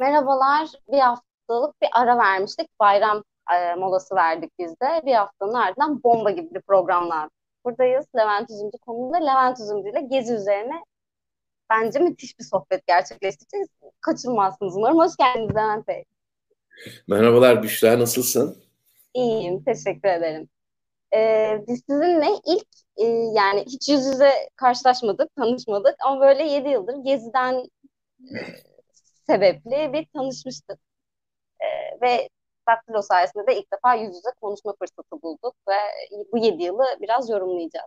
Merhabalar, bir haftalık bir ara vermiştik. Bayram e, molası verdik biz de. Bir haftanın ardından bomba gibi bir programla buradayız. Levent Üzümcü konumunda Levent Üzümcü ile Gezi üzerine bence müthiş bir sohbet gerçekleştireceğiz. Kaçırmazsınız umarım. Hoş geldiniz Levent Bey. Merhabalar Büşra, nasılsın? İyiyim, teşekkür ederim. Ee, biz sizinle ilk e, yani hiç yüz yüze karşılaşmadık, tanışmadık ama böyle 7 yıldır Gezi'den sebeple bir tanışmıştık. Ee, ve Daktilo sayesinde de ilk defa yüz yüze konuşma fırsatı bulduk ve bu 7 yılı biraz yorumlayacağız.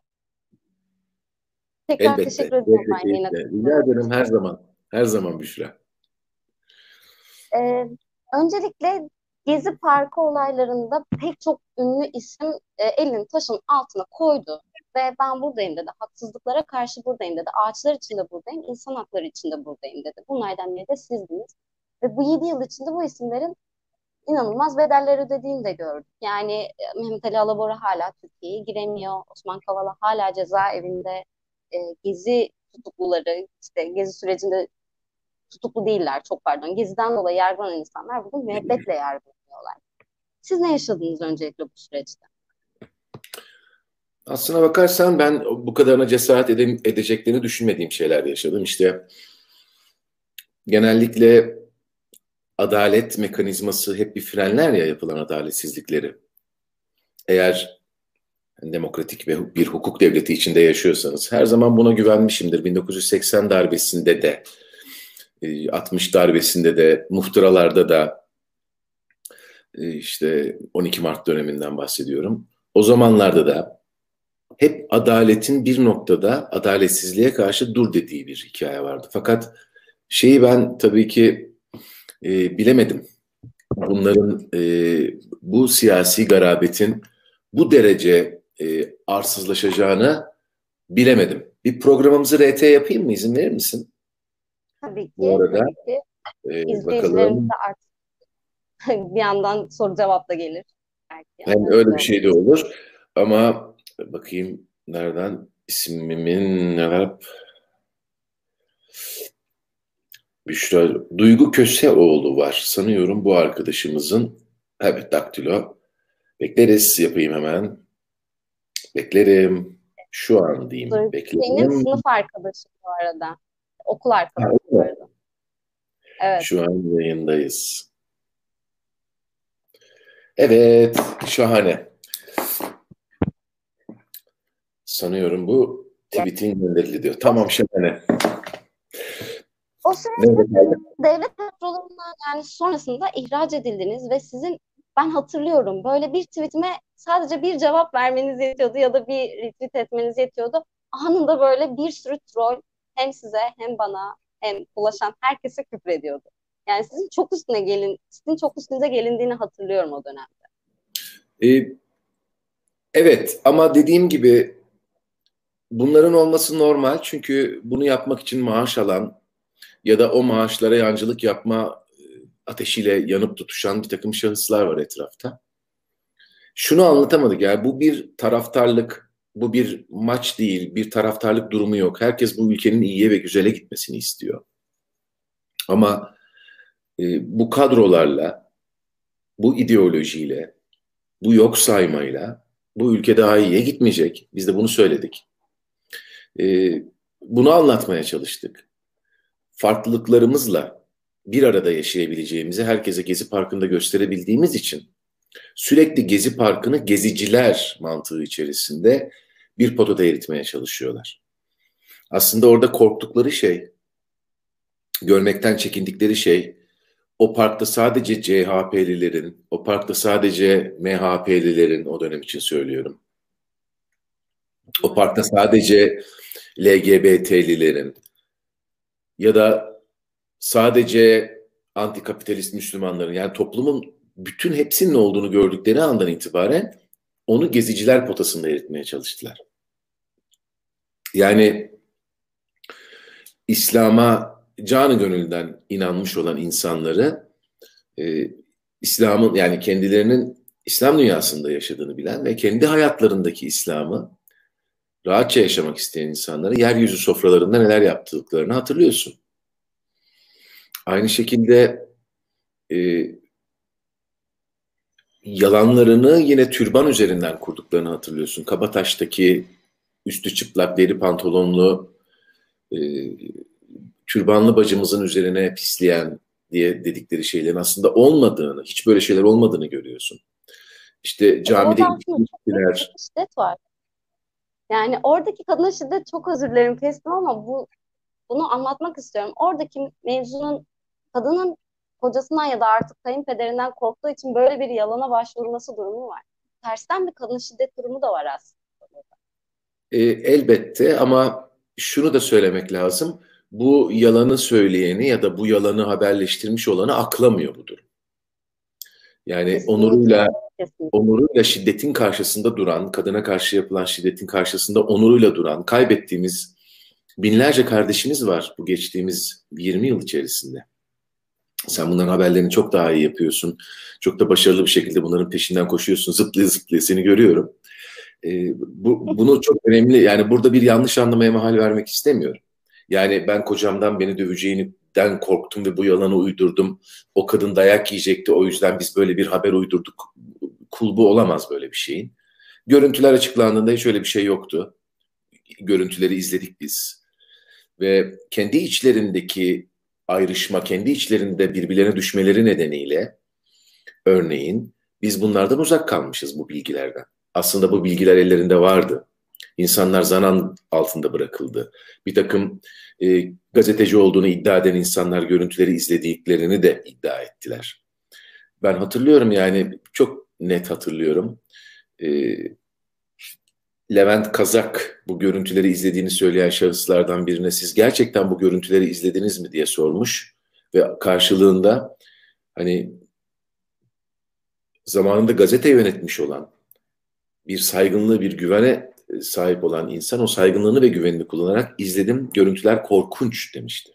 Tekrar elbette, teşekkür ederim. Elbette. Rica ederim her zaman. Her zaman Büşra. Ee, öncelikle Gezi Parkı olaylarında pek çok ünlü isim e, elini taşın altına koydu ve ben buradayım dedi. Haksızlıklara karşı buradayım dedi. Ağaçlar için de buradayım, insan hakları için de buradayım dedi. Bunlardan biri de sizdiniz. Ve bu 7 yıl içinde bu isimlerin inanılmaz bedeller ödediğini de gördük. Yani e, Mehmet Ali Alabora hala Türkiye'ye giremiyor. Osman Kavala hala cezaevinde. E, gezi tutukluları, işte gezi sürecinde tutuklu değiller çok pardon. Geziden dolayı yargılanan insanlar bugün müebbetle yargılanıyorlar. Siz ne yaşadınız öncelikle bu süreçte? Aslına bakarsan ben bu kadarına cesaret ede edeceklerini düşünmediğim şeyler yaşadım. İşte genellikle adalet mekanizması hep bir frenler ya yapılan adaletsizlikleri. Eğer demokratik ve bir hukuk devleti içinde yaşıyorsanız her zaman buna güvenmişimdir. 1980 darbesinde de 60 e, darbesinde de muhtıralarda da e, işte 12 Mart döneminden bahsediyorum. O zamanlarda da hep adaletin bir noktada adaletsizliğe karşı dur dediği bir hikaye vardı. Fakat şeyi ben tabii ki e, bilemedim. Bunların e, bu siyasi garabetin bu derece e, arsızlaşacağını bilemedim. Bir programımızı RT yapayım mı? İzin verir misin? Tabii ki. Bu arada tabii ki. E, artık bir yandan soru cevap da gelir. Belki. Hem öyle bir şey de olur. Ama bakayım nereden ismimin neler Büşra Duygu Köseoğlu var. Sanıyorum bu arkadaşımızın. Evet daktilo. Bekleriz yapayım hemen. Beklerim. Şu an diyeyim. Duygu Beklerim. Benim sınıf arkadaşım bu arada. Okul arkadaşım bu arada. Evet. Şu an yayındayız. Evet, şahane. Sanıyorum bu tweetin gönderildi diyor. Tamam şahane. O sırada devlet petrolünden yani sonrasında ihraç edildiniz ve sizin ben hatırlıyorum böyle bir tweetime sadece bir cevap vermeniz yetiyordu ya da bir retweet etmeniz yetiyordu. Anında böyle bir sürü troll hem size hem bana hem ulaşan herkese küfür ediyordu. Yani sizin çok üstüne gelin, sizin çok üstünüze gelindiğini hatırlıyorum o dönemde. Ee, evet ama dediğim gibi bunların olması normal çünkü bunu yapmak için maaş alan ya da o maaşlara yancılık yapma e, ateşiyle yanıp tutuşan bir takım şahıslar var etrafta. Şunu anlatamadık yani bu bir taraftarlık, bu bir maç değil, bir taraftarlık durumu yok. Herkes bu ülkenin iyiye ve güzele gitmesini istiyor. Ama e, bu kadrolarla, bu ideolojiyle, bu yok saymayla bu ülke daha iyiye gitmeyecek. Biz de bunu söyledik. E, bunu anlatmaya çalıştık farklılıklarımızla bir arada yaşayabileceğimizi herkese Gezi Parkı'nda gösterebildiğimiz için sürekli Gezi Parkı'nı geziciler mantığı içerisinde bir potada eritmeye çalışıyorlar. Aslında orada korktukları şey, görmekten çekindikleri şey, o parkta sadece CHP'lilerin, o parkta sadece MHP'lilerin, o dönem için söylüyorum, o parkta sadece LGBT'lilerin, ya da sadece antikapitalist Müslümanların yani toplumun bütün hepsinin olduğunu gördükleri andan itibaren onu geziciler potasında eritmeye çalıştılar. Yani İslam'a canı gönülden inanmış olan insanları e, İslam'ın yani kendilerinin İslam dünyasında yaşadığını bilen ve kendi hayatlarındaki İslam'ı rahatça yaşamak isteyen insanlara yeryüzü sofralarında neler yaptıklarını hatırlıyorsun. Aynı şekilde e, yalanlarını yine türban üzerinden kurduklarını hatırlıyorsun. Kabataş'taki üstü çıplak deri pantolonlu e, türbanlı bacımızın üzerine pisleyen diye dedikleri şeylerin aslında olmadığını, hiç böyle şeyler olmadığını görüyorsun. İşte camide ilişkiler... şiddet var. Yani oradaki kadına şiddet çok özür dilerim kestim ama bu bunu anlatmak istiyorum. Oradaki mevzunun kadının kocasından ya da artık kayınpederinden korktuğu için böyle bir yalana başvurması durumu var. Tersten bir kadın şiddet durumu da var aslında. E, elbette ama şunu da söylemek lazım. Bu yalanı söyleyeni ya da bu yalanı haberleştirmiş olanı aklamıyor bu durum. Yani Kesinlikle. onuruyla Kesinlikle. onuruyla şiddetin karşısında duran, kadına karşı yapılan şiddetin karşısında onuruyla duran, kaybettiğimiz binlerce kardeşimiz var bu geçtiğimiz 20 yıl içerisinde. Sen bunların haberlerini çok daha iyi yapıyorsun. Çok da başarılı bir şekilde bunların peşinden koşuyorsun. Zıplaya zıplaya seni görüyorum. Ee, bu, bunu çok önemli. Yani burada bir yanlış anlamaya mahal vermek istemiyorum. Yani ben kocamdan beni döveceğinden korktum ve bu yalanı uydurdum. O kadın dayak yiyecekti o yüzden biz böyle bir haber uydurduk. Kulbu olamaz böyle bir şeyin. Görüntüler açıklandığında hiç öyle bir şey yoktu. Görüntüleri izledik biz. Ve kendi içlerindeki ayrışma, kendi içlerinde birbirlerine düşmeleri nedeniyle örneğin biz bunlardan uzak kalmışız bu bilgilerden. Aslında bu bilgiler ellerinde vardı. İnsanlar zanan altında bırakıldı. Bir takım e, gazeteci olduğunu iddia eden insanlar görüntüleri izlediklerini de iddia ettiler. Ben hatırlıyorum yani çok net hatırlıyorum. E, Levent Kazak bu görüntüleri izlediğini söyleyen şahıslardan birine siz gerçekten bu görüntüleri izlediniz mi diye sormuş ve karşılığında hani zamanında gazete yönetmiş olan bir saygınlığı bir güvene sahip olan insan o saygınlığını ve güvenini kullanarak izledim görüntüler korkunç demişti.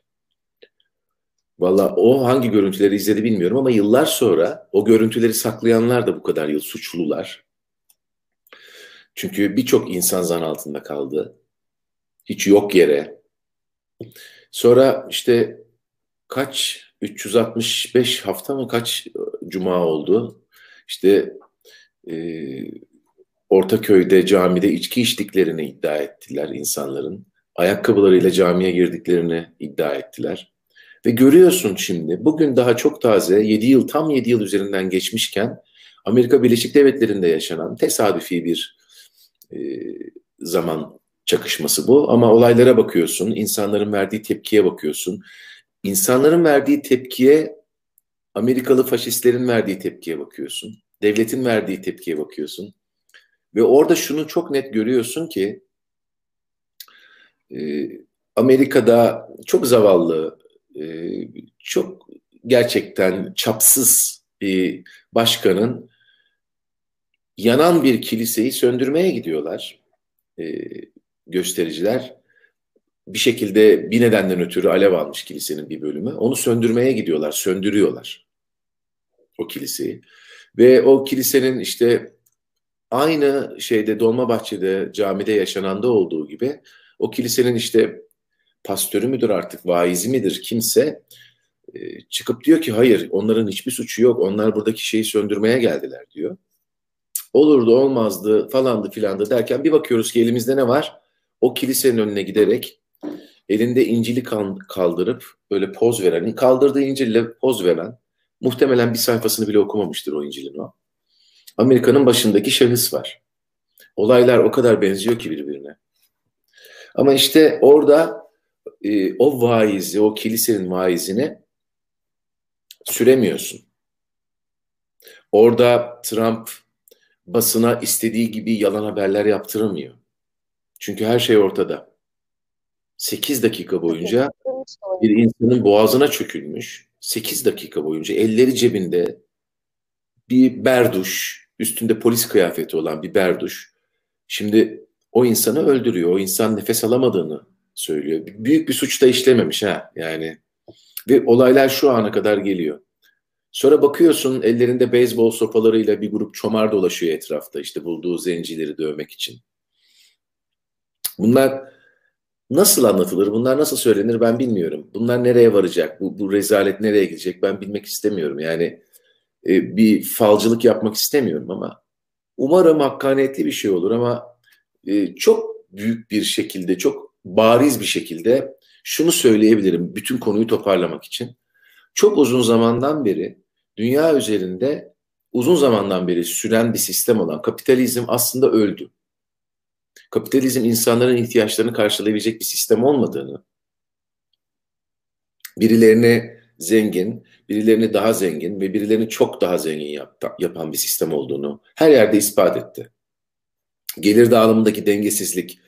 Valla o hangi görüntüleri izledi bilmiyorum ama yıllar sonra o görüntüleri saklayanlar da bu kadar yıl suçlular. Çünkü birçok insan zan altında kaldı. Hiç yok yere. Sonra işte kaç 365 hafta mı kaç cuma oldu? İşte e, Ortaköy'de camide içki içtiklerini iddia ettiler insanların. Ayakkabılarıyla camiye girdiklerini iddia ettiler. Ve görüyorsun şimdi bugün daha çok taze 7 yıl tam 7 yıl üzerinden geçmişken Amerika Birleşik Devletleri'nde yaşanan tesadüfi bir e, zaman çakışması bu. Ama olaylara bakıyorsun, insanların verdiği tepkiye bakıyorsun. İnsanların verdiği tepkiye, Amerikalı faşistlerin verdiği tepkiye bakıyorsun. Devletin verdiği tepkiye bakıyorsun. Ve orada şunu çok net görüyorsun ki e, Amerika'da çok zavallı, e, çok gerçekten çapsız bir başkanın yanan bir kiliseyi söndürmeye gidiyorlar e, göstericiler. Bir şekilde bir nedenden ötürü alev almış kilisenin bir bölümü. Onu söndürmeye gidiyorlar, söndürüyorlar o kiliseyi. Ve o kilisenin işte aynı şeyde Dolmabahçe'de camide yaşananda olduğu gibi o kilisenin işte pastörü müdür artık vaizi midir kimse e, çıkıp diyor ki hayır onların hiçbir suçu yok onlar buradaki şeyi söndürmeye geldiler diyor olurdu olmazdı falandı filandı derken bir bakıyoruz ki elimizde ne var? O kilisenin önüne giderek elinde İncil'i kaldırıp böyle poz veren, kaldırdığı İncil'le poz veren muhtemelen bir sayfasını bile okumamıştır o İncil'in o. Amerika'nın başındaki şahıs var. Olaylar o kadar benziyor ki birbirine. Ama işte orada e, o vaizi, o kilisenin vaizini süremiyorsun. Orada Trump basına istediği gibi yalan haberler yaptıramıyor. Çünkü her şey ortada. 8 dakika boyunca bir insanın boğazına çökülmüş. 8 dakika boyunca elleri cebinde bir berduş, üstünde polis kıyafeti olan bir berduş. Şimdi o insanı öldürüyor. O insan nefes alamadığını söylüyor. Büyük bir suç da işlememiş ha yani. Ve olaylar şu ana kadar geliyor. Sonra bakıyorsun ellerinde beyzbol sopalarıyla bir grup çomar dolaşıyor etrafta işte bulduğu zencileri dövmek için. Bunlar nasıl anlatılır, bunlar nasıl söylenir ben bilmiyorum. Bunlar nereye varacak, bu, bu rezalet nereye gidecek ben bilmek istemiyorum. Yani e, bir falcılık yapmak istemiyorum ama umarım hakkaniyetli bir şey olur ama e, çok büyük bir şekilde, çok bariz bir şekilde şunu söyleyebilirim bütün konuyu toparlamak için. Çok uzun zamandan beri dünya üzerinde uzun zamandan beri süren bir sistem olan kapitalizm aslında öldü. Kapitalizm insanların ihtiyaçlarını karşılayabilecek bir sistem olmadığını, birilerini zengin, birilerini daha zengin ve birilerini çok daha zengin yapan bir sistem olduğunu her yerde ispat etti. Gelir dağılımındaki dengesizlik,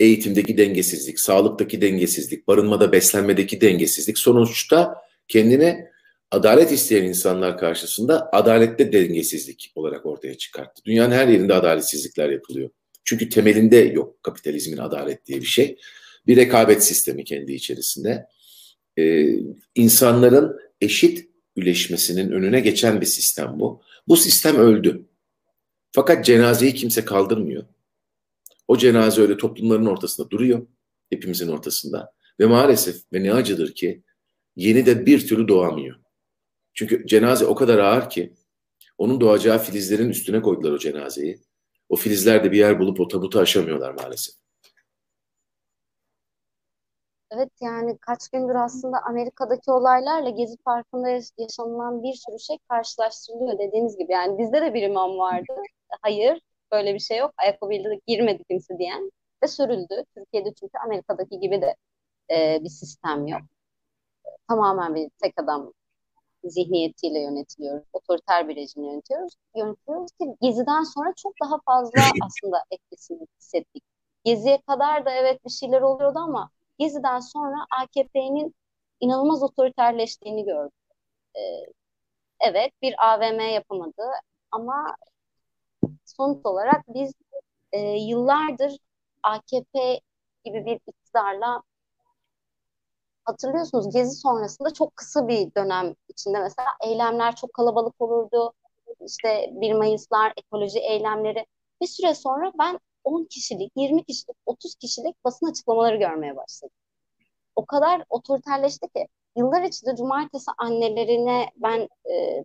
eğitimdeki dengesizlik, sağlıktaki dengesizlik, barınmada, beslenmedeki dengesizlik sonuçta kendine adalet isteyen insanlar karşısında adalette dengesizlik olarak ortaya çıkarttı. Dünyanın her yerinde adaletsizlikler yapılıyor. Çünkü temelinde yok kapitalizmin adalet diye bir şey. Bir rekabet sistemi kendi içerisinde. Ee, insanların eşit üleşmesinin önüne geçen bir sistem bu. Bu sistem öldü. Fakat cenazeyi kimse kaldırmıyor. O cenaze öyle toplumların ortasında duruyor. Hepimizin ortasında. Ve maalesef ve ne acıdır ki yeni de bir türlü doğamıyor. Çünkü cenaze o kadar ağır ki onun doğacağı filizlerin üstüne koydular o cenazeyi. O filizler de bir yer bulup o tabutu aşamıyorlar maalesef. Evet yani kaç gündür aslında Amerika'daki olaylarla Gezi Parkı'nda yaşanılan bir sürü şey karşılaştırılıyor dediğiniz gibi. Yani bizde de bir imam vardı. Hayır böyle bir şey yok. Ayakkabıyla girmedi kimse diyen ve sürüldü. Türkiye'de çünkü Amerika'daki gibi de e, bir sistem yok. Tamamen bir tek adam zihniyetiyle yönetiliyoruz. Otoriter bir rejimle yönetiyoruz. Yönetiyoruz ki Gezi'den sonra çok daha fazla aslında etkisini hissettik. Gezi'ye kadar da evet bir şeyler oluyordu ama Gezi'den sonra AKP'nin inanılmaz otoriterleştiğini gördük. Ee, evet bir AVM yapamadı ama sonuç olarak biz e, yıllardır AKP gibi bir iktidarla hatırlıyorsunuz Gezi sonrasında çok kısa bir dönem içinde mesela eylemler çok kalabalık olurdu. İşte 1 Mayıslar, ekoloji eylemleri. Bir süre sonra ben 10 kişilik, 20 kişilik, 30 kişilik basın açıklamaları görmeye başladım. O kadar otoriterleşti ki yıllar içinde cumartesi annelerine ben e,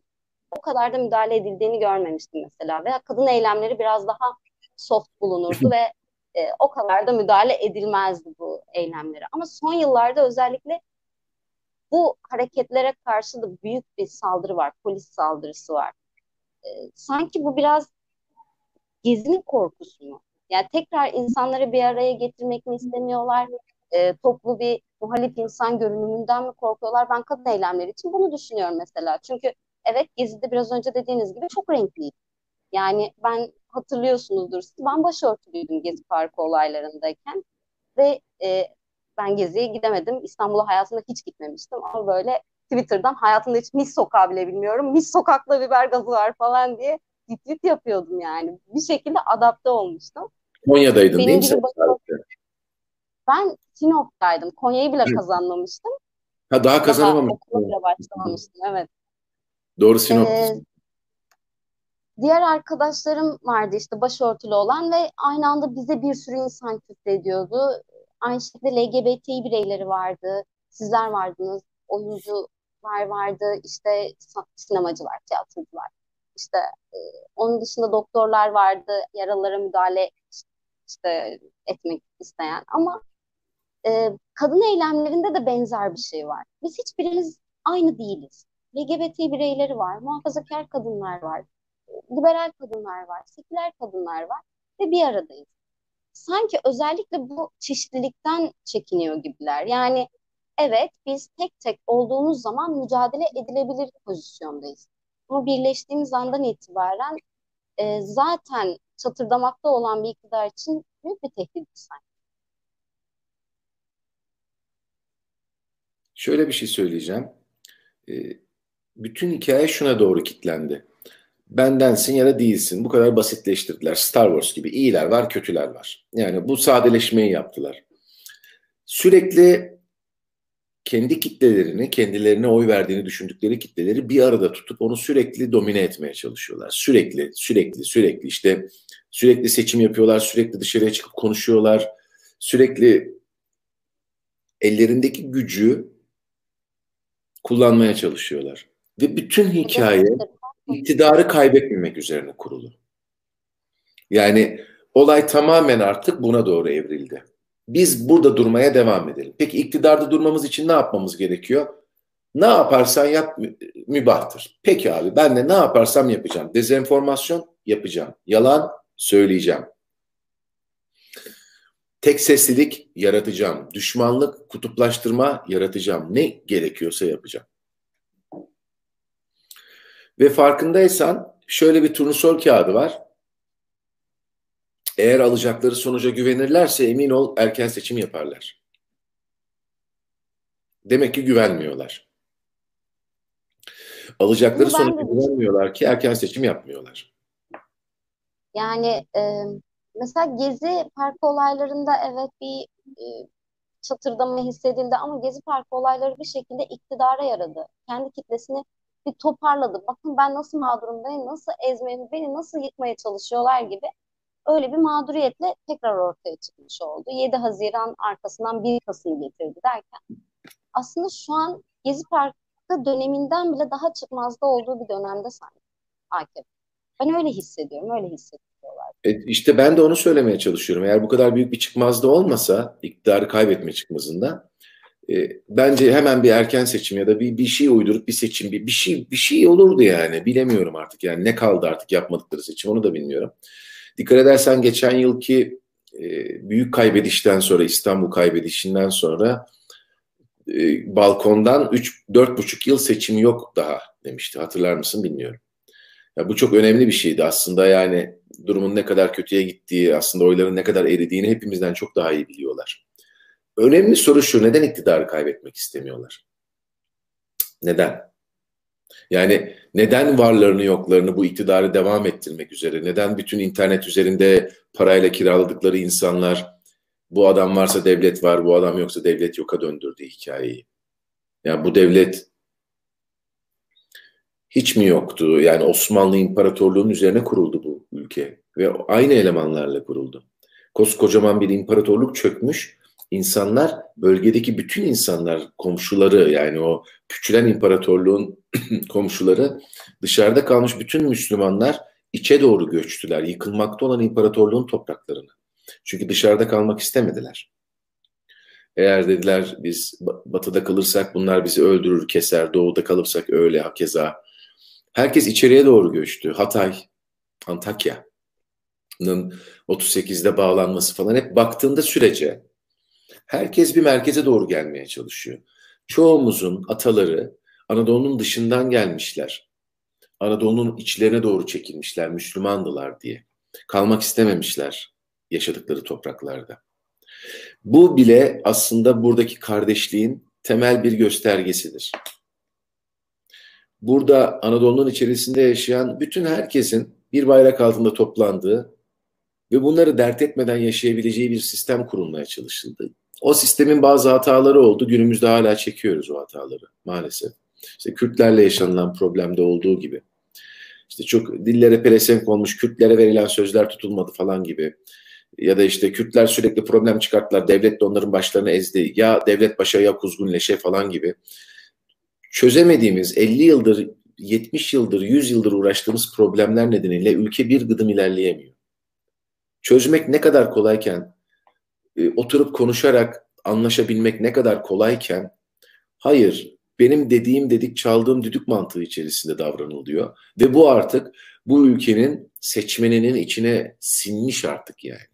o kadar da müdahale edildiğini görmemiştim mesela. Veya kadın eylemleri biraz daha soft bulunurdu ve e, o kadar da müdahale edilmezdi bu eylemlere. Ama son yıllarda özellikle bu hareketlere karşı da büyük bir saldırı var, polis saldırısı var. E, sanki bu biraz gezinin korkusu mu? Yani tekrar insanları bir araya getirmek mi istemiyorlar? E, toplu bir muhalif insan görünümünden mi korkuyorlar? Ben kadın eylemleri için bunu düşünüyorum mesela. Çünkü evet Gezi'de biraz önce dediğiniz gibi çok renkliydi. Yani ben hatırlıyorsunuzdur siz. Ben başörtülüydüm Gezi Parkı olaylarındayken ve e, ben Gezi'ye gidemedim. İstanbul'a hayatımda hiç gitmemiştim ama böyle Twitter'dan hayatımda hiç mis sokağı bile bilmiyorum. Mis sokakla biber gazı var falan diye tweet yapıyordum yani. Bir şekilde adapte olmuştum. Konya'daydın Benim değil mi? Ben Sinop'taydım. Konya'yı bile kazanmamıştım. Ha daha kazanamamıştım. Daha okula bile başlamamıştım evet. Doğru Sinop. Ee, diğer arkadaşlarım vardı işte başörtülü olan ve aynı anda bize bir sürü insan küfrediyordu. Aynı şekilde LGBT bireyleri vardı. Sizler vardınız. Oyuncular vardı. işte sinemacılar, tiyatrocular. İşte e, onun dışında doktorlar vardı. Yaralara müdahale işte etmek isteyen. Ama e, kadın eylemlerinde de benzer bir şey var. Biz hiçbirimiz aynı değiliz. LGBT bireyleri var, muhafazakar kadınlar var, liberal kadınlar var, seküler kadınlar var ve bir aradayız. Sanki özellikle bu çeşitlilikten çekiniyor gibiler. Yani evet biz tek tek olduğumuz zaman mücadele edilebilir pozisyondayız. Ama birleştiğimiz andan itibaren e, zaten çatırdamakta olan bir iktidar için büyük bir tehdit sanki. Şöyle bir şey söyleyeceğim. E, bütün hikaye şuna doğru kilitlendi bendensin ya da değilsin. Bu kadar basitleştirdiler. Star Wars gibi iyiler var, kötüler var. Yani bu sadeleşmeyi yaptılar. Sürekli kendi kitlelerini, kendilerine oy verdiğini düşündükleri kitleleri bir arada tutup onu sürekli domine etmeye çalışıyorlar. Sürekli, sürekli, sürekli işte sürekli seçim yapıyorlar, sürekli dışarıya çıkıp konuşuyorlar, sürekli ellerindeki gücü kullanmaya çalışıyorlar. Ve bütün hikaye iktidarı kaybetmemek üzerine kurulu. Yani olay tamamen artık buna doğru evrildi. Biz burada durmaya devam edelim. Peki iktidarda durmamız için ne yapmamız gerekiyor? Ne yaparsan yap mübahtır. Peki abi ben de ne yaparsam yapacağım. Dezenformasyon yapacağım. Yalan söyleyeceğim. Tek seslilik yaratacağım. Düşmanlık, kutuplaştırma yaratacağım. Ne gerekiyorsa yapacağım. Ve farkındaysan şöyle bir turnusol kağıdı var. Eğer alacakları sonuca güvenirlerse emin ol erken seçim yaparlar. Demek ki güvenmiyorlar. Alacakları sonuca güvenmiyorlar ki erken seçim yapmıyorlar. Yani e, mesela Gezi Parkı olaylarında evet bir e, çatırdama hissedildi ama Gezi Parkı olayları bir şekilde iktidara yaradı. Kendi kitlesini bir toparladı. Bakın ben nasıl mağdurum, beni nasıl ezmeye, beni nasıl yıkmaya çalışıyorlar gibi öyle bir mağduriyetle tekrar ortaya çıkmış oldu. 7 Haziran arkasından 1 Kasım getirdi derken aslında şu an Gezi Parkı döneminden bile daha çıkmazda olduğu bir dönemde sanki AKP. Ben öyle hissediyorum, öyle hissediyorlar. E işte ben de onu söylemeye çalışıyorum. Eğer bu kadar büyük bir çıkmazda olmasa, iktidarı kaybetme çıkmazında, e, bence hemen bir erken seçim ya da bir bir şey uydurup bir seçim, bir bir şey bir şey olurdu yani. Bilemiyorum artık yani ne kaldı artık yapmadıkları seçim onu da bilmiyorum. Dikkat edersen geçen yılki e, büyük kaybedişten sonra İstanbul kaybedişinden sonra e, balkondan 3 4,5 yıl seçim yok daha demişti. Hatırlar mısın bilmiyorum. Ya bu çok önemli bir şeydi aslında yani durumun ne kadar kötüye gittiği, aslında oyların ne kadar eridiğini hepimizden çok daha iyi biliyorlar. Önemli soru şu, neden iktidarı kaybetmek istemiyorlar? Neden? Yani neden varlarını yoklarını bu iktidarı devam ettirmek üzere, neden bütün internet üzerinde parayla kiraladıkları insanlar bu adam varsa devlet var, bu adam yoksa devlet yoka döndürdü hikayeyi. Yani bu devlet hiç mi yoktu? Yani Osmanlı İmparatorluğu'nun üzerine kuruldu bu ülke ve aynı elemanlarla kuruldu. Koskocaman bir imparatorluk çökmüş. İnsanlar, bölgedeki bütün insanlar, komşuları yani o küçülen imparatorluğun komşuları dışarıda kalmış bütün Müslümanlar içe doğru göçtüler. Yıkılmakta olan imparatorluğun topraklarını. Çünkü dışarıda kalmak istemediler. Eğer dediler biz batıda kalırsak bunlar bizi öldürür, keser. Doğuda kalırsak öyle hakeza. Herkes içeriye doğru göçtü. Hatay, Antakya'nın 38'de bağlanması falan hep baktığında sürece herkes bir merkeze doğru gelmeye çalışıyor. Çoğumuzun ataları Anadolu'nun dışından gelmişler. Anadolu'nun içlerine doğru çekilmişler, Müslümandılar diye. Kalmak istememişler yaşadıkları topraklarda. Bu bile aslında buradaki kardeşliğin temel bir göstergesidir. Burada Anadolu'nun içerisinde yaşayan bütün herkesin bir bayrak altında toplandığı ve bunları dert etmeden yaşayabileceği bir sistem kurulmaya çalışıldı. O sistemin bazı hataları oldu. Günümüzde hala çekiyoruz o hataları maalesef. İşte Kürtlerle yaşanılan problemde olduğu gibi. İşte çok dillere pelesenk olmuş, Kürtlere verilen sözler tutulmadı falan gibi. Ya da işte Kürtler sürekli problem çıkarttılar, devlet de onların başlarını ezdi. Ya devlet başa ya kuzgun leşe falan gibi. Çözemediğimiz 50 yıldır, 70 yıldır, 100 yıldır uğraştığımız problemler nedeniyle ülke bir gıdım ilerleyemiyor. Çözmek ne kadar kolayken, e, oturup konuşarak anlaşabilmek ne kadar kolayken, hayır benim dediğim dedik çaldığım düdük mantığı içerisinde davranılıyor. Ve bu artık bu ülkenin seçmeninin içine sinmiş artık yani.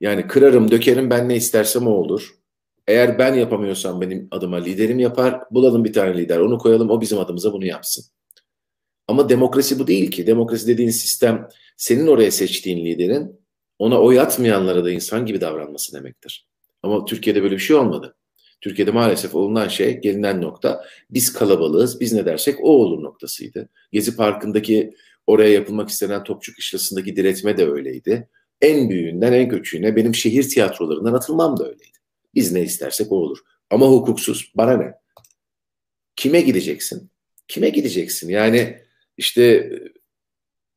Yani kırarım dökerim ben ne istersem o olur. Eğer ben yapamıyorsam benim adıma liderim yapar. Bulalım bir tane lider onu koyalım o bizim adımıza bunu yapsın. Ama demokrasi bu değil ki. Demokrasi dediğin sistem senin oraya seçtiğin liderin ona oy atmayanlara da insan gibi davranması demektir. Ama Türkiye'de böyle bir şey olmadı. Türkiye'de maalesef olunan şey, gelinen nokta biz kalabalığız, biz ne dersek o olur noktasıydı. Gezi Parkı'ndaki oraya yapılmak istenen Topçu Kışlası'ndaki diretme de öyleydi. En büyüğünden en küçüğüne benim şehir tiyatrolarından atılmam da öyleydi. Biz ne istersek o olur. Ama hukuksuz, bana ne? Kime gideceksin? Kime gideceksin? Yani işte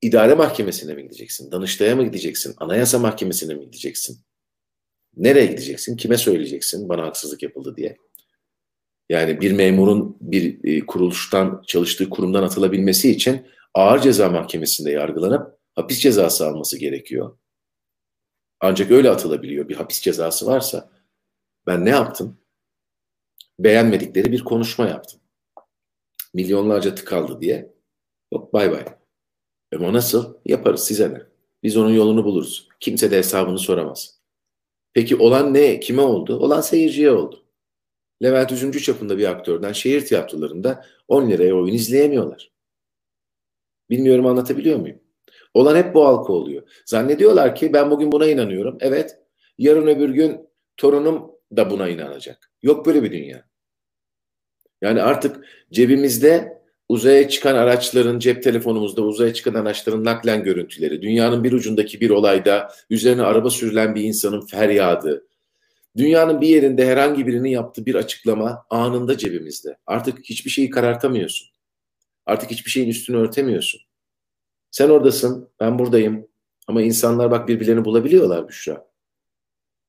idare mahkemesine mi gideceksin? Danıştay'a mı gideceksin? Anayasa mahkemesine mi gideceksin? Nereye gideceksin? Kime söyleyeceksin bana haksızlık yapıldı diye? Yani bir memurun bir e, kuruluştan çalıştığı kurumdan atılabilmesi için ağır ceza mahkemesinde yargılanıp hapis cezası alması gerekiyor. Ancak öyle atılabiliyor. Bir hapis cezası varsa ben ne yaptım? Beğenmedikleri bir konuşma yaptım. Milyonlarca tıkaldı diye. Yok bay bay. Ama nasıl? Yaparız size ne? Biz onun yolunu buluruz. Kimse de hesabını soramaz. Peki olan ne? Kime oldu? Olan seyirciye oldu. Levent Üzümcü çapında bir aktörden şehir tiyatrolarında 10 liraya oyun izleyemiyorlar. Bilmiyorum anlatabiliyor muyum? Olan hep bu halka oluyor. Zannediyorlar ki ben bugün buna inanıyorum. Evet, yarın öbür gün torunum da buna inanacak. Yok böyle bir dünya. Yani artık cebimizde uzaya çıkan araçların, cep telefonumuzda uzaya çıkan araçların naklen görüntüleri, dünyanın bir ucundaki bir olayda üzerine araba sürülen bir insanın feryadı, dünyanın bir yerinde herhangi birinin yaptığı bir açıklama anında cebimizde. Artık hiçbir şeyi karartamıyorsun. Artık hiçbir şeyin üstünü örtemiyorsun. Sen oradasın, ben buradayım. Ama insanlar bak birbirlerini bulabiliyorlar Büşra.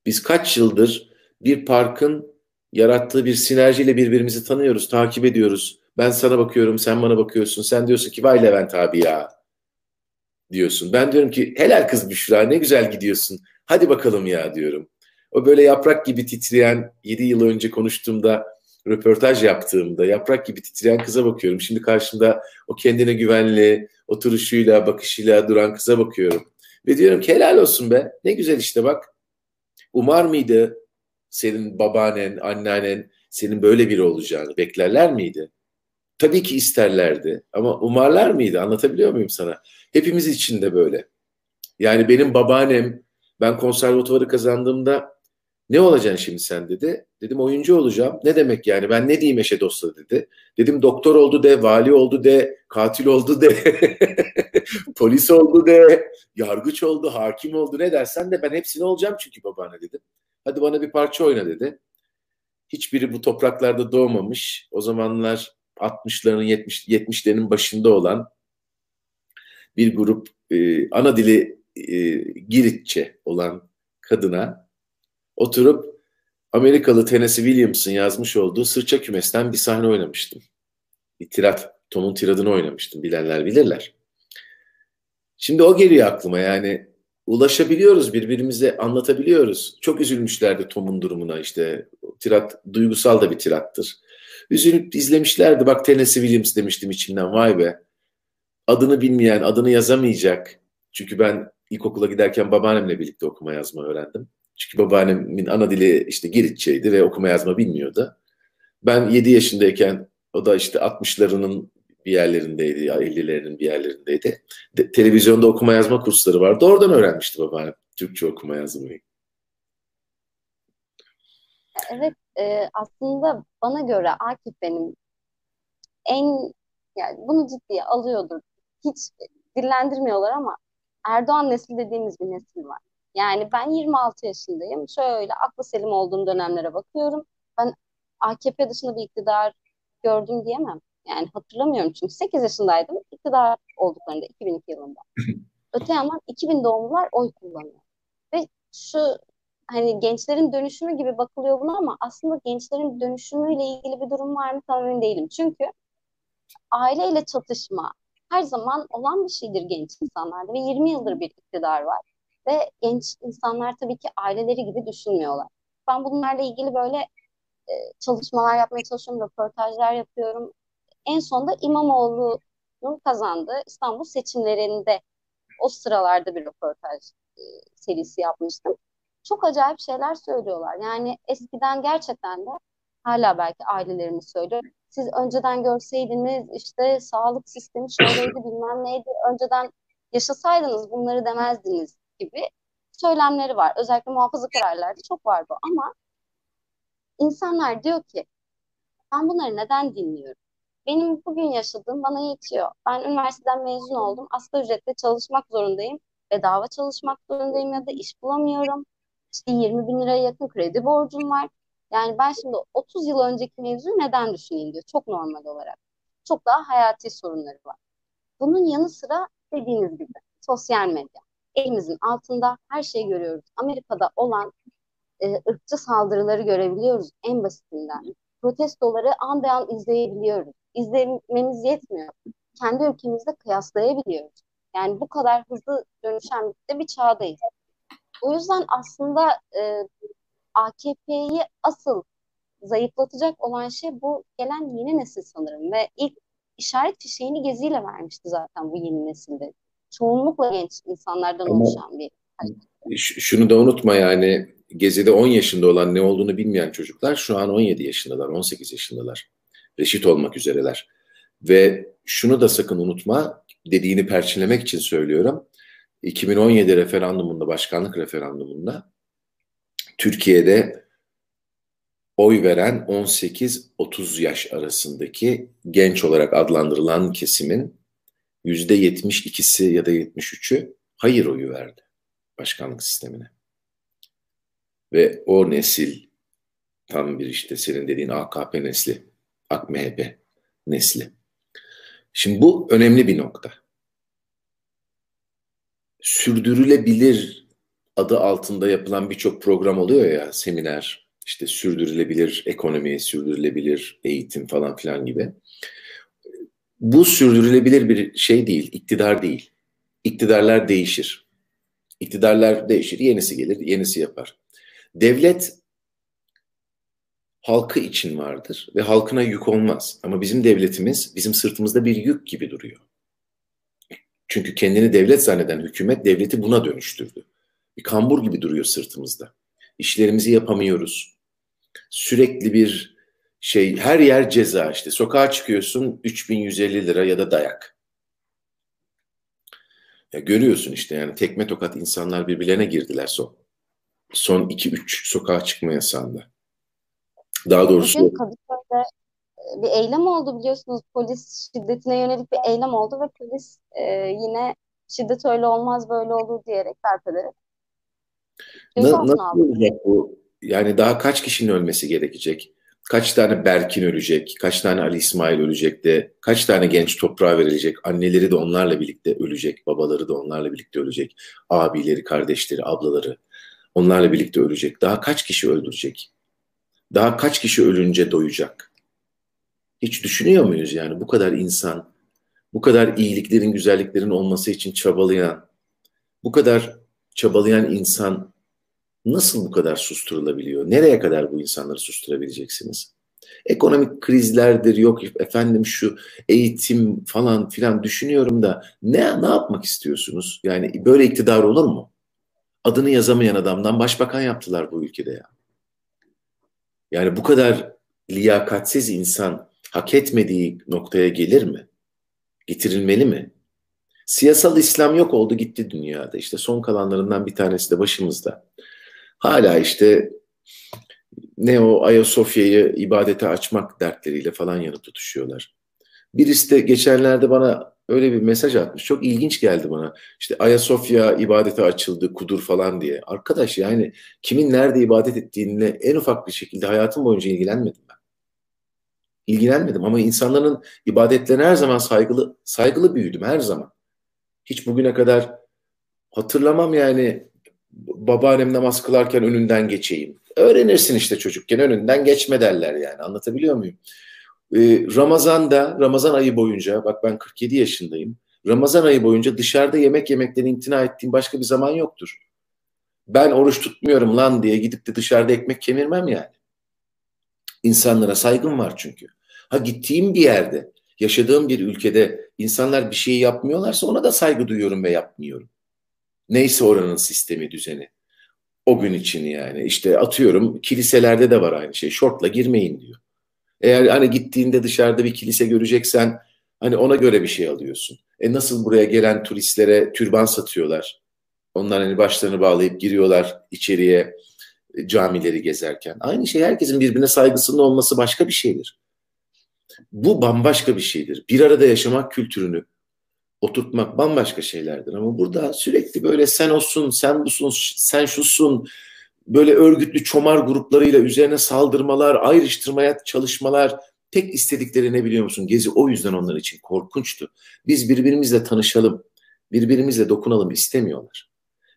Biz kaç yıldır bir parkın yarattığı bir sinerjiyle birbirimizi tanıyoruz, takip ediyoruz. Ben sana bakıyorum, sen bana bakıyorsun. Sen diyorsun ki vay Levent abi ya diyorsun. Ben diyorum ki helal kız Büşra ne güzel gidiyorsun. Hadi bakalım ya diyorum. O böyle yaprak gibi titreyen 7 yıl önce konuştuğumda röportaj yaptığımda yaprak gibi titreyen kıza bakıyorum. Şimdi karşımda o kendine güvenli, oturuşuyla, bakışıyla duran kıza bakıyorum. Ve diyorum ki helal olsun be. Ne güzel işte bak. Umar mıydı senin babaannen, anneannen senin böyle biri olacağını beklerler miydi? Tabii ki isterlerdi ama umarlar mıydı? Anlatabiliyor muyum sana? Hepimiz için de böyle. Yani benim babaannem ben konservatuvarı kazandığımda ne olacaksın şimdi sen dedi. Dedim oyuncu olacağım. Ne demek yani ben ne diyeyim eşe dosta dedi. Dedim doktor oldu de, vali oldu de, katil oldu de, polis oldu de, yargıç oldu, hakim oldu ne dersen de ben hepsini olacağım çünkü babaanne dedim. Hadi bana bir parça oyna dedi. Hiçbiri bu topraklarda doğmamış. O zamanlar 60'ların 70 70'lerin başında olan bir grup e, ana dili e, Giritçe olan kadına oturup Amerikalı Tennessee Williams'ın yazmış olduğu Sırça Kümes'ten bir sahne oynamıştım. Bir tirat, Tom'un tiradını oynamıştım. Bilenler bilirler. Şimdi o geliyor aklıma yani ulaşabiliyoruz birbirimize anlatabiliyoruz. Çok üzülmüşlerdi Tom'un durumuna işte. Tirat duygusal da bir tirattır. Üzülüp izlemişlerdi. Bak Tennessee Williams demiştim içimden. Vay be. Adını bilmeyen, adını yazamayacak. Çünkü ben ilkokula giderken babaannemle birlikte okuma yazma öğrendim. Çünkü babaannemin ana dili işte Giritçeydi ve okuma yazma bilmiyordu. Ben 7 yaşındayken o da işte 60'larının bir yerlerindeydi, 50'lerin bir yerlerindeydi. De, televizyonda okuma yazma kursları vardı. Oradan öğrenmişti babaannem Türkçe okuma yazmayı. Evet, e, aslında bana göre Akif benim en yani bunu ciddiye alıyordur. Hiç dillendirmiyorlar ama Erdoğan nesli dediğimiz bir nesil var. Yani ben 26 yaşındayım. Şöyle aklı selim olduğum dönemlere bakıyorum. Ben AKP dışında bir iktidar gördüm diyemem. Yani hatırlamıyorum çünkü 8 yaşındaydım. İktidar olduklarında 2002 yılında. Öte yandan 2000 doğumlular oy kullanıyor. Ve şu hani gençlerin dönüşümü gibi bakılıyor buna ama aslında gençlerin dönüşümüyle ilgili bir durum var mı tam emin değilim. Çünkü aileyle çatışma her zaman olan bir şeydir genç insanlarda ve 20 yıldır bir iktidar var. Ve genç insanlar tabii ki aileleri gibi düşünmüyorlar. Ben bunlarla ilgili böyle e, çalışmalar yapmaya çalışıyorum, röportajlar yapıyorum. En sonunda İmamoğlu'nun kazandığı İstanbul seçimlerinde o sıralarda bir röportaj e, serisi yapmıştım. Çok acayip şeyler söylüyorlar. Yani eskiden gerçekten de hala belki ailelerimiz söylüyor. Siz önceden görseydiniz işte sağlık sistemi şöyleydi bilmem neydi. Önceden yaşasaydınız bunları demezdiniz gibi söylemleri var. Özellikle muhafazakar ailelerde çok var bu ama insanlar diyor ki ben bunları neden dinliyorum? Benim bugün yaşadığım bana yetiyor. Ben üniversiteden mezun oldum. Asgari ücretle çalışmak zorundayım. Bedava çalışmak zorundayım ya da iş bulamıyorum. İşte 20 bin liraya yakın kredi borcum var. Yani ben şimdi 30 yıl önceki mevzuyu neden düşüneyim diyor. Çok normal olarak. Çok daha hayati sorunları var. Bunun yanı sıra dediğiniz gibi sosyal medya elimizin altında her şeyi görüyoruz. Amerika'da olan e, ırkçı saldırıları görebiliyoruz en basitinden. Protestoları an be an izleyebiliyoruz. İzlememiz yetmiyor. Kendi ülkemizde kıyaslayabiliyoruz. Yani bu kadar hızlı dönüşen bir çağdayız. O yüzden aslında e, AKP'yi asıl zayıflatacak olan şey bu gelen yeni nesil sanırım ve ilk işaret fişeğini geziyle vermişti zaten bu yeni nesilde. Çoğunlukla genç insanlardan Ama oluşan bir Şunu da unutma yani Gezi'de 10 yaşında olan ne olduğunu bilmeyen çocuklar şu an 17 yaşındalar, 18 yaşındalar. Reşit olmak üzereler. Ve şunu da sakın unutma, dediğini perçinlemek için söylüyorum. 2017 referandumunda, başkanlık referandumunda Türkiye'de oy veren 18-30 yaş arasındaki genç olarak adlandırılan kesimin %72'si ya da 73'ü hayır oyu verdi başkanlık sistemine. Ve o nesil tam bir işte senin dediğin AKP nesli, AK MHP nesli. Şimdi bu önemli bir nokta. Sürdürülebilir adı altında yapılan birçok program oluyor ya, seminer, işte sürdürülebilir ekonomi, sürdürülebilir eğitim falan filan gibi. Bu sürdürülebilir bir şey değil, iktidar değil. İktidarlar değişir. İktidarlar değişir, yenisi gelir, yenisi yapar. Devlet halkı için vardır ve halkına yük olmaz. Ama bizim devletimiz bizim sırtımızda bir yük gibi duruyor. Çünkü kendini devlet zanneden hükümet devleti buna dönüştürdü. Bir kambur gibi duruyor sırtımızda. İşlerimizi yapamıyoruz. Sürekli bir şey, her yer ceza işte. Sokağa çıkıyorsun 3150 lira ya da dayak. Ya görüyorsun işte yani tekme tokat insanlar birbirlerine girdiler son son 2-3 sokağa çıkma yasağında. Daha doğrusu Kadıköy'de bir eylem oldu biliyorsunuz. Polis şiddetine yönelik bir eylem oldu ve polis e, yine şiddet öyle olmaz böyle olur diyerek darp ederek. Na, nasıl aldı. olacak bu? Yani daha kaç kişinin ölmesi gerekecek? Kaç tane Berkin ölecek? Kaç tane Ali İsmail ölecek de? Kaç tane genç toprağa verilecek? Anneleri de onlarla birlikte ölecek. Babaları da onlarla birlikte ölecek. Abileri, kardeşleri, ablaları. Onlarla birlikte ölecek. Daha kaç kişi öldürecek? Daha kaç kişi ölünce doyacak? Hiç düşünüyor muyuz yani bu kadar insan, bu kadar iyiliklerin, güzelliklerin olması için çabalayan, bu kadar çabalayan insan nasıl bu kadar susturulabiliyor? Nereye kadar bu insanları susturabileceksiniz? Ekonomik krizlerdir, yok efendim şu eğitim falan filan düşünüyorum da ne ne yapmak istiyorsunuz? Yani böyle iktidar olur mu? adını yazamayan adamdan başbakan yaptılar bu ülkede ya. Yani bu kadar liyakatsiz insan hak etmediği noktaya gelir mi? Getirilmeli mi? Siyasal İslam yok oldu gitti dünyada. İşte son kalanlarından bir tanesi de başımızda. Hala işte ne o Ayasofya'yı ibadete açmak dertleriyle falan yanıp tutuşuyorlar. Birisi de geçenlerde bana öyle bir mesaj atmış. Çok ilginç geldi bana. İşte Ayasofya ibadete açıldı, kudur falan diye. Arkadaş yani kimin nerede ibadet ettiğine en ufak bir şekilde hayatım boyunca ilgilenmedim. İlgilenmedim ama insanların ibadetlerine her zaman saygılı saygılı büyüdüm her zaman. Hiç bugüne kadar hatırlamam yani babaannem namaz kılarken önünden geçeyim. Öğrenirsin işte çocukken önünden geçme derler yani anlatabiliyor muyum? Ee, Ramazan'da, Ramazan ayı boyunca, bak ben 47 yaşındayım. Ramazan ayı boyunca dışarıda yemek yemekten imtina ettiğim başka bir zaman yoktur. Ben oruç tutmuyorum lan diye gidip de dışarıda ekmek kemirmem yani. İnsanlara saygım var çünkü. Ha gittiğim bir yerde, yaşadığım bir ülkede insanlar bir şey yapmıyorlarsa ona da saygı duyuyorum ve yapmıyorum. Neyse oranın sistemi, düzeni. O gün için yani. işte atıyorum kiliselerde de var aynı şey. Şortla girmeyin diyor. Eğer hani gittiğinde dışarıda bir kilise göreceksen hani ona göre bir şey alıyorsun. E nasıl buraya gelen turistlere türban satıyorlar? Onlar hani başlarını bağlayıp giriyorlar içeriye e, camileri gezerken. Aynı şey herkesin birbirine saygısının olması başka bir şeydir. Bu bambaşka bir şeydir. Bir arada yaşamak kültürünü oturtmak bambaşka şeylerdir. Ama burada sürekli böyle sen olsun, sen busun, sen şusun, böyle örgütlü çomar gruplarıyla üzerine saldırmalar, ayrıştırmaya çalışmalar tek istedikleri ne biliyor musun? Gezi o yüzden onlar için korkunçtu. Biz birbirimizle tanışalım, birbirimizle dokunalım istemiyorlar.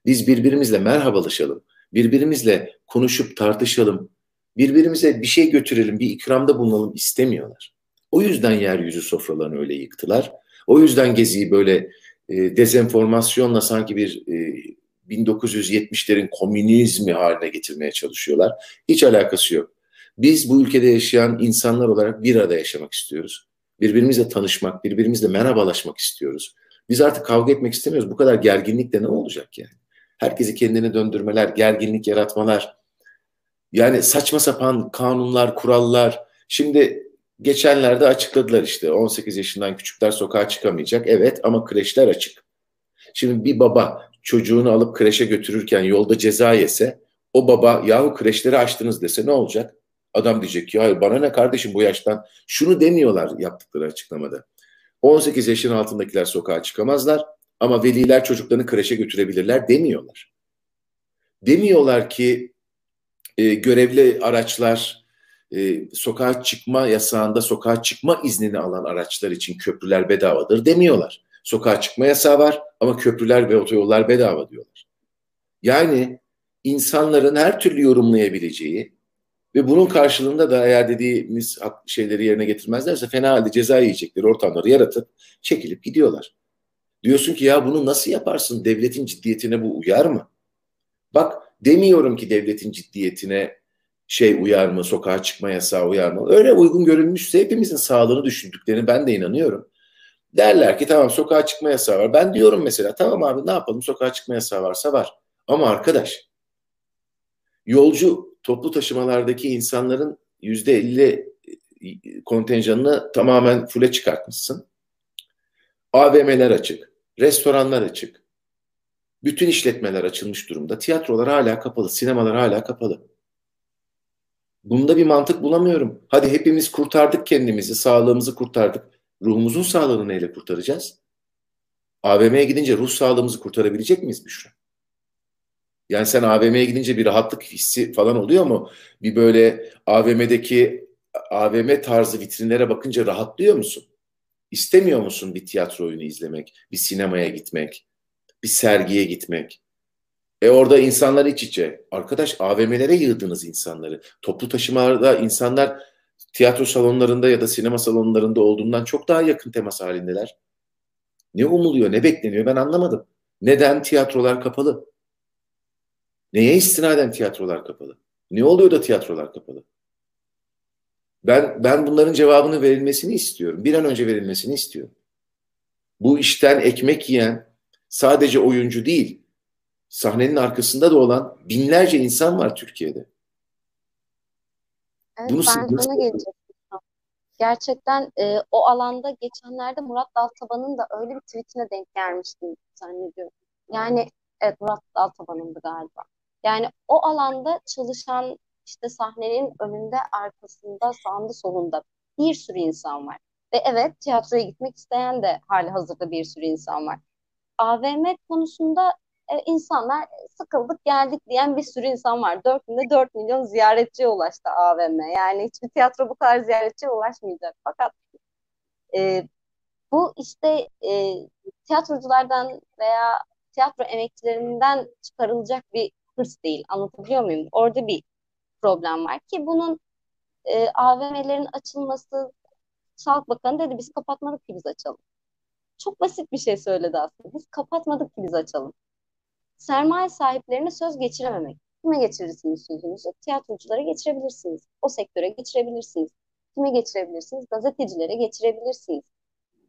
Biz birbirimizle merhabalaşalım, birbirimizle konuşup tartışalım, birbirimize bir şey götürelim, bir ikramda bulunalım istemiyorlar. O yüzden yeryüzü sofralarını öyle yıktılar. O yüzden Gezi'yi böyle e, dezenformasyonla sanki bir e, 1970'lerin komünizmi haline getirmeye çalışıyorlar. Hiç alakası yok. Biz bu ülkede yaşayan insanlar olarak bir arada yaşamak istiyoruz. Birbirimizle tanışmak, birbirimizle merhabalaşmak istiyoruz. Biz artık kavga etmek istemiyoruz. Bu kadar gerginlikle ne olacak yani? Herkesi kendine döndürmeler, gerginlik yaratmalar. Yani saçma sapan kanunlar, kurallar. Şimdi geçenlerde açıkladılar işte 18 yaşından küçükler sokağa çıkamayacak. Evet ama kreşler açık. Şimdi bir baba çocuğunu alıp kreşe götürürken yolda ceza yese o baba yahu kreşleri açtınız dese ne olacak? Adam diyecek ki hayır bana ne kardeşim bu yaştan şunu demiyorlar yaptıkları açıklamada. 18 yaşın altındakiler sokağa çıkamazlar ama veliler çocuklarını kreşe götürebilirler demiyorlar. Demiyorlar ki e, görevli araçlar e, sokağa çıkma yasağında sokağa çıkma iznini alan araçlar için köprüler bedavadır demiyorlar. Sokağa çıkma yasağı var ama köprüler ve otoyollar bedava diyorlar. Yani insanların her türlü yorumlayabileceği ve bunun karşılığında da eğer dediğimiz şeyleri yerine getirmezlerse fena halde ceza yiyecekleri ortamları yaratıp çekilip gidiyorlar. Diyorsun ki ya bunu nasıl yaparsın? Devletin ciddiyetine bu uyar mı? Bak demiyorum ki devletin ciddiyetine şey uyar mı, sokağa çıkma yasağı uyar mı? Öyle uygun görülmüşse hepimizin sağlığını düşündüklerini ben de inanıyorum. Derler ki tamam sokağa çıkma yasağı var. Ben diyorum mesela tamam abi ne yapalım sokağa çıkma yasağı varsa var. Ama arkadaş yolcu toplu taşımalardaki insanların yüzde elli e, kontenjanını tamamen fule çıkartmışsın. AVM'ler açık, restoranlar açık, bütün işletmeler açılmış durumda. Tiyatrolar hala kapalı, sinemalar hala kapalı. Bunda bir mantık bulamıyorum. Hadi hepimiz kurtardık kendimizi, sağlığımızı kurtardık. Ruhumuzun sağlığını neyle kurtaracağız? AVM'ye gidince ruh sağlığımızı kurtarabilecek miyiz Büşra? Yani sen AVM'ye gidince bir rahatlık hissi falan oluyor mu? Bir böyle AVM'deki AVM tarzı vitrinlere bakınca rahatlıyor musun? İstemiyor musun bir tiyatro oyunu izlemek, bir sinemaya gitmek, bir sergiye gitmek? E orada insanlar iç içe. Arkadaş AVM'lere yığdınız insanları. Toplu taşımalarda insanlar tiyatro salonlarında ya da sinema salonlarında olduğundan çok daha yakın temas halindeler. Ne umuluyor, ne bekleniyor ben anlamadım. Neden tiyatrolar kapalı? Neye istinaden tiyatrolar kapalı? Ne oluyor da tiyatrolar kapalı? Ben ben bunların cevabını verilmesini istiyorum. Bir an önce verilmesini istiyorum. Bu işten ekmek yiyen sadece oyuncu değil, sahnenin arkasında da olan binlerce insan var Türkiye'de. Evet, Bunu ben sana gelecektim. Gerçekten e, o alanda geçenlerde Murat Daltaban'ın da öyle bir tweetine denk gelmiştim zannediyorum. Yani evet Murat Daltaban'ındı galiba. Yani o alanda çalışan işte sahnenin önünde, arkasında, sağında, solunda bir sürü insan var. Ve evet tiyatroya gitmek isteyen de hali hazırda bir sürü insan var. AVM konusunda e, insanlar sıkıldık geldik diyen bir sürü insan var. 4 günde 4 milyon ziyaretçiye ulaştı AVM. Yani hiçbir tiyatro bu kadar ziyaretçiye ulaşmayacak. Fakat e, bu işte e, tiyatroculardan veya tiyatro emekçilerinden çıkarılacak bir hırs değil. Anlatabiliyor muyum? Orada bir problem var ki bunun e, AVM'lerin açılması Sağlık Bakanı dedi biz kapatmadık ki biz açalım. Çok basit bir şey söyledi aslında. Biz kapatmadık ki biz açalım. Sermaye sahiplerine söz geçirememek. Kime geçirirsiniz sözünüzü? Tiyatroculara geçirebilirsiniz. O sektöre geçirebilirsiniz. Kime geçirebilirsiniz? Gazetecilere geçirebilirsiniz.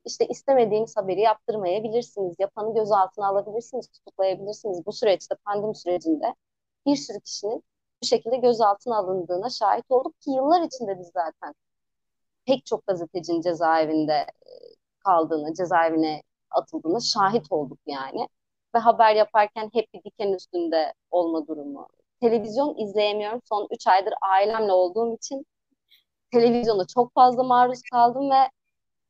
İşte istemediğiniz haberi yaptırmayabilirsiniz. Yapanı gözaltına alabilirsiniz, tutuklayabilirsiniz. Bu süreçte, pandemi sürecinde bir sürü kişinin bu şekilde gözaltına alındığına şahit olduk ki yıllar içinde biz zaten pek çok gazetecinin cezaevinde e, kaldığını, cezaevine atıldığını şahit olduk yani. Ve haber yaparken hep bir diken üstünde olma durumu. Televizyon izleyemiyorum. Son 3 aydır ailemle olduğum için televizyona çok fazla maruz kaldım ve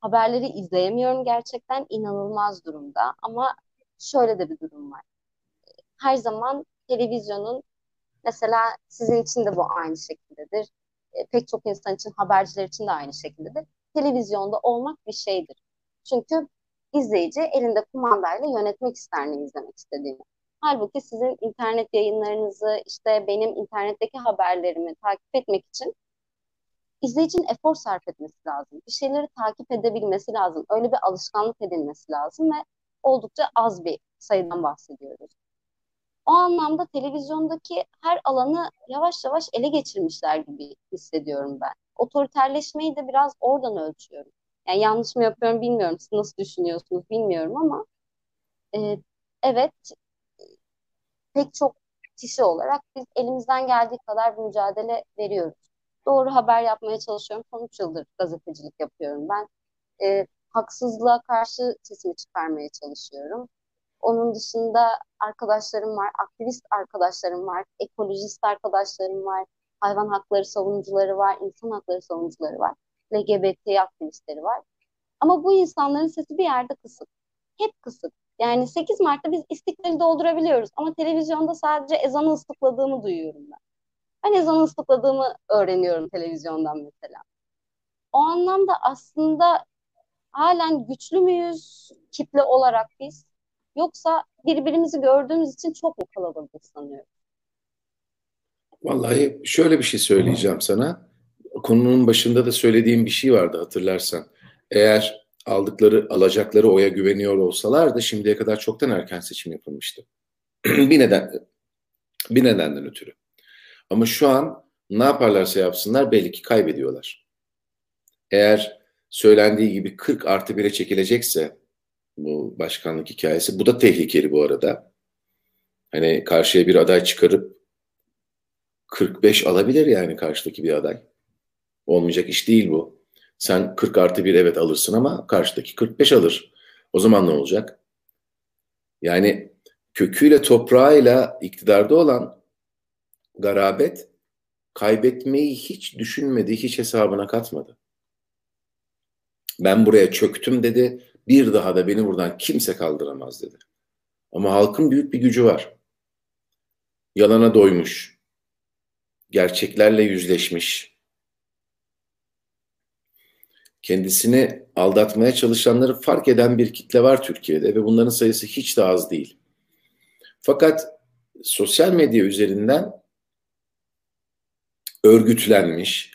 haberleri izleyemiyorum gerçekten inanılmaz durumda. Ama şöyle de bir durum var. Her zaman televizyonun mesela sizin için de bu aynı şekildedir. E, pek çok insan için, haberciler için de aynı şekildedir. Televizyonda olmak bir şeydir. Çünkü izleyici elinde kumandayla yönetmek ister ne izlemek istediğini. Halbuki sizin internet yayınlarınızı, işte benim internetteki haberlerimi takip etmek için izleyicinin efor sarf etmesi lazım. Bir şeyleri takip edebilmesi lazım. Öyle bir alışkanlık edilmesi lazım ve oldukça az bir sayıdan bahsediyoruz. O anlamda televizyondaki her alanı yavaş yavaş ele geçirmişler gibi hissediyorum ben. Otoriterleşmeyi de biraz oradan ölçüyorum. Yani yanlış mı yapıyorum bilmiyorum. Siz nasıl düşünüyorsunuz bilmiyorum ama e, evet pek çok kişi olarak biz elimizden geldiği kadar bir mücadele veriyoruz. Doğru haber yapmaya çalışıyorum. 13 yıldır gazetecilik yapıyorum ben. E, haksızlığa karşı sesimi çıkarmaya çalışıyorum. Onun dışında arkadaşlarım var, aktivist arkadaşlarım var, ekolojist arkadaşlarım var, hayvan hakları savunucuları var, insan hakları savunucuları var, LGBT aktivistleri var. Ama bu insanların sesi bir yerde kısık. Hep kısık. Yani 8 Mart'ta biz istiklali doldurabiliyoruz ama televizyonda sadece ezanı ıslıkladığımı duyuyorum ben. Ben ezanı ıslıkladığımı öğreniyorum televizyondan mesela. O anlamda aslında halen güçlü müyüz kitle olarak biz? Yoksa birbirimizi gördüğümüz için çok mu kalabalığız sanıyorum? Vallahi şöyle bir şey söyleyeceğim sana. Konunun başında da söylediğim bir şey vardı hatırlarsan. Eğer aldıkları, alacakları oya güveniyor olsalardı şimdiye kadar çoktan erken seçim yapılmıştı. bir neden bir nedenden ötürü. Ama şu an ne yaparlarsa yapsınlar belli ki kaybediyorlar. Eğer söylendiği gibi 40 artı 1'e çekilecekse bu başkanlık hikayesi. Bu da tehlikeli bu arada. Hani karşıya bir aday çıkarıp 45 alabilir yani karşıdaki bir aday. Olmayacak iş değil bu. Sen 40 artı 1 evet alırsın ama karşıdaki 45 alır. O zaman ne olacak? Yani köküyle toprağıyla iktidarda olan garabet kaybetmeyi hiç düşünmedi, hiç hesabına katmadı. Ben buraya çöktüm dedi. Bir daha da beni buradan kimse kaldıramaz dedi. Ama halkın büyük bir gücü var. Yalana doymuş. Gerçeklerle yüzleşmiş. Kendisini aldatmaya çalışanları fark eden bir kitle var Türkiye'de ve bunların sayısı hiç de az değil. Fakat sosyal medya üzerinden örgütlenmiş,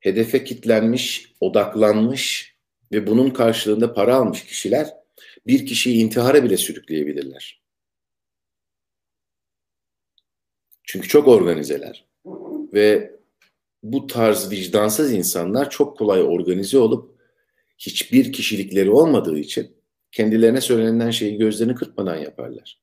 hedefe kitlenmiş, odaklanmış ve bunun karşılığında para almış kişiler bir kişiyi intihara bile sürükleyebilirler. Çünkü çok organizeler ve bu tarz vicdansız insanlar çok kolay organize olup hiçbir kişilikleri olmadığı için kendilerine söylenen şeyi gözlerini kırpmadan yaparlar.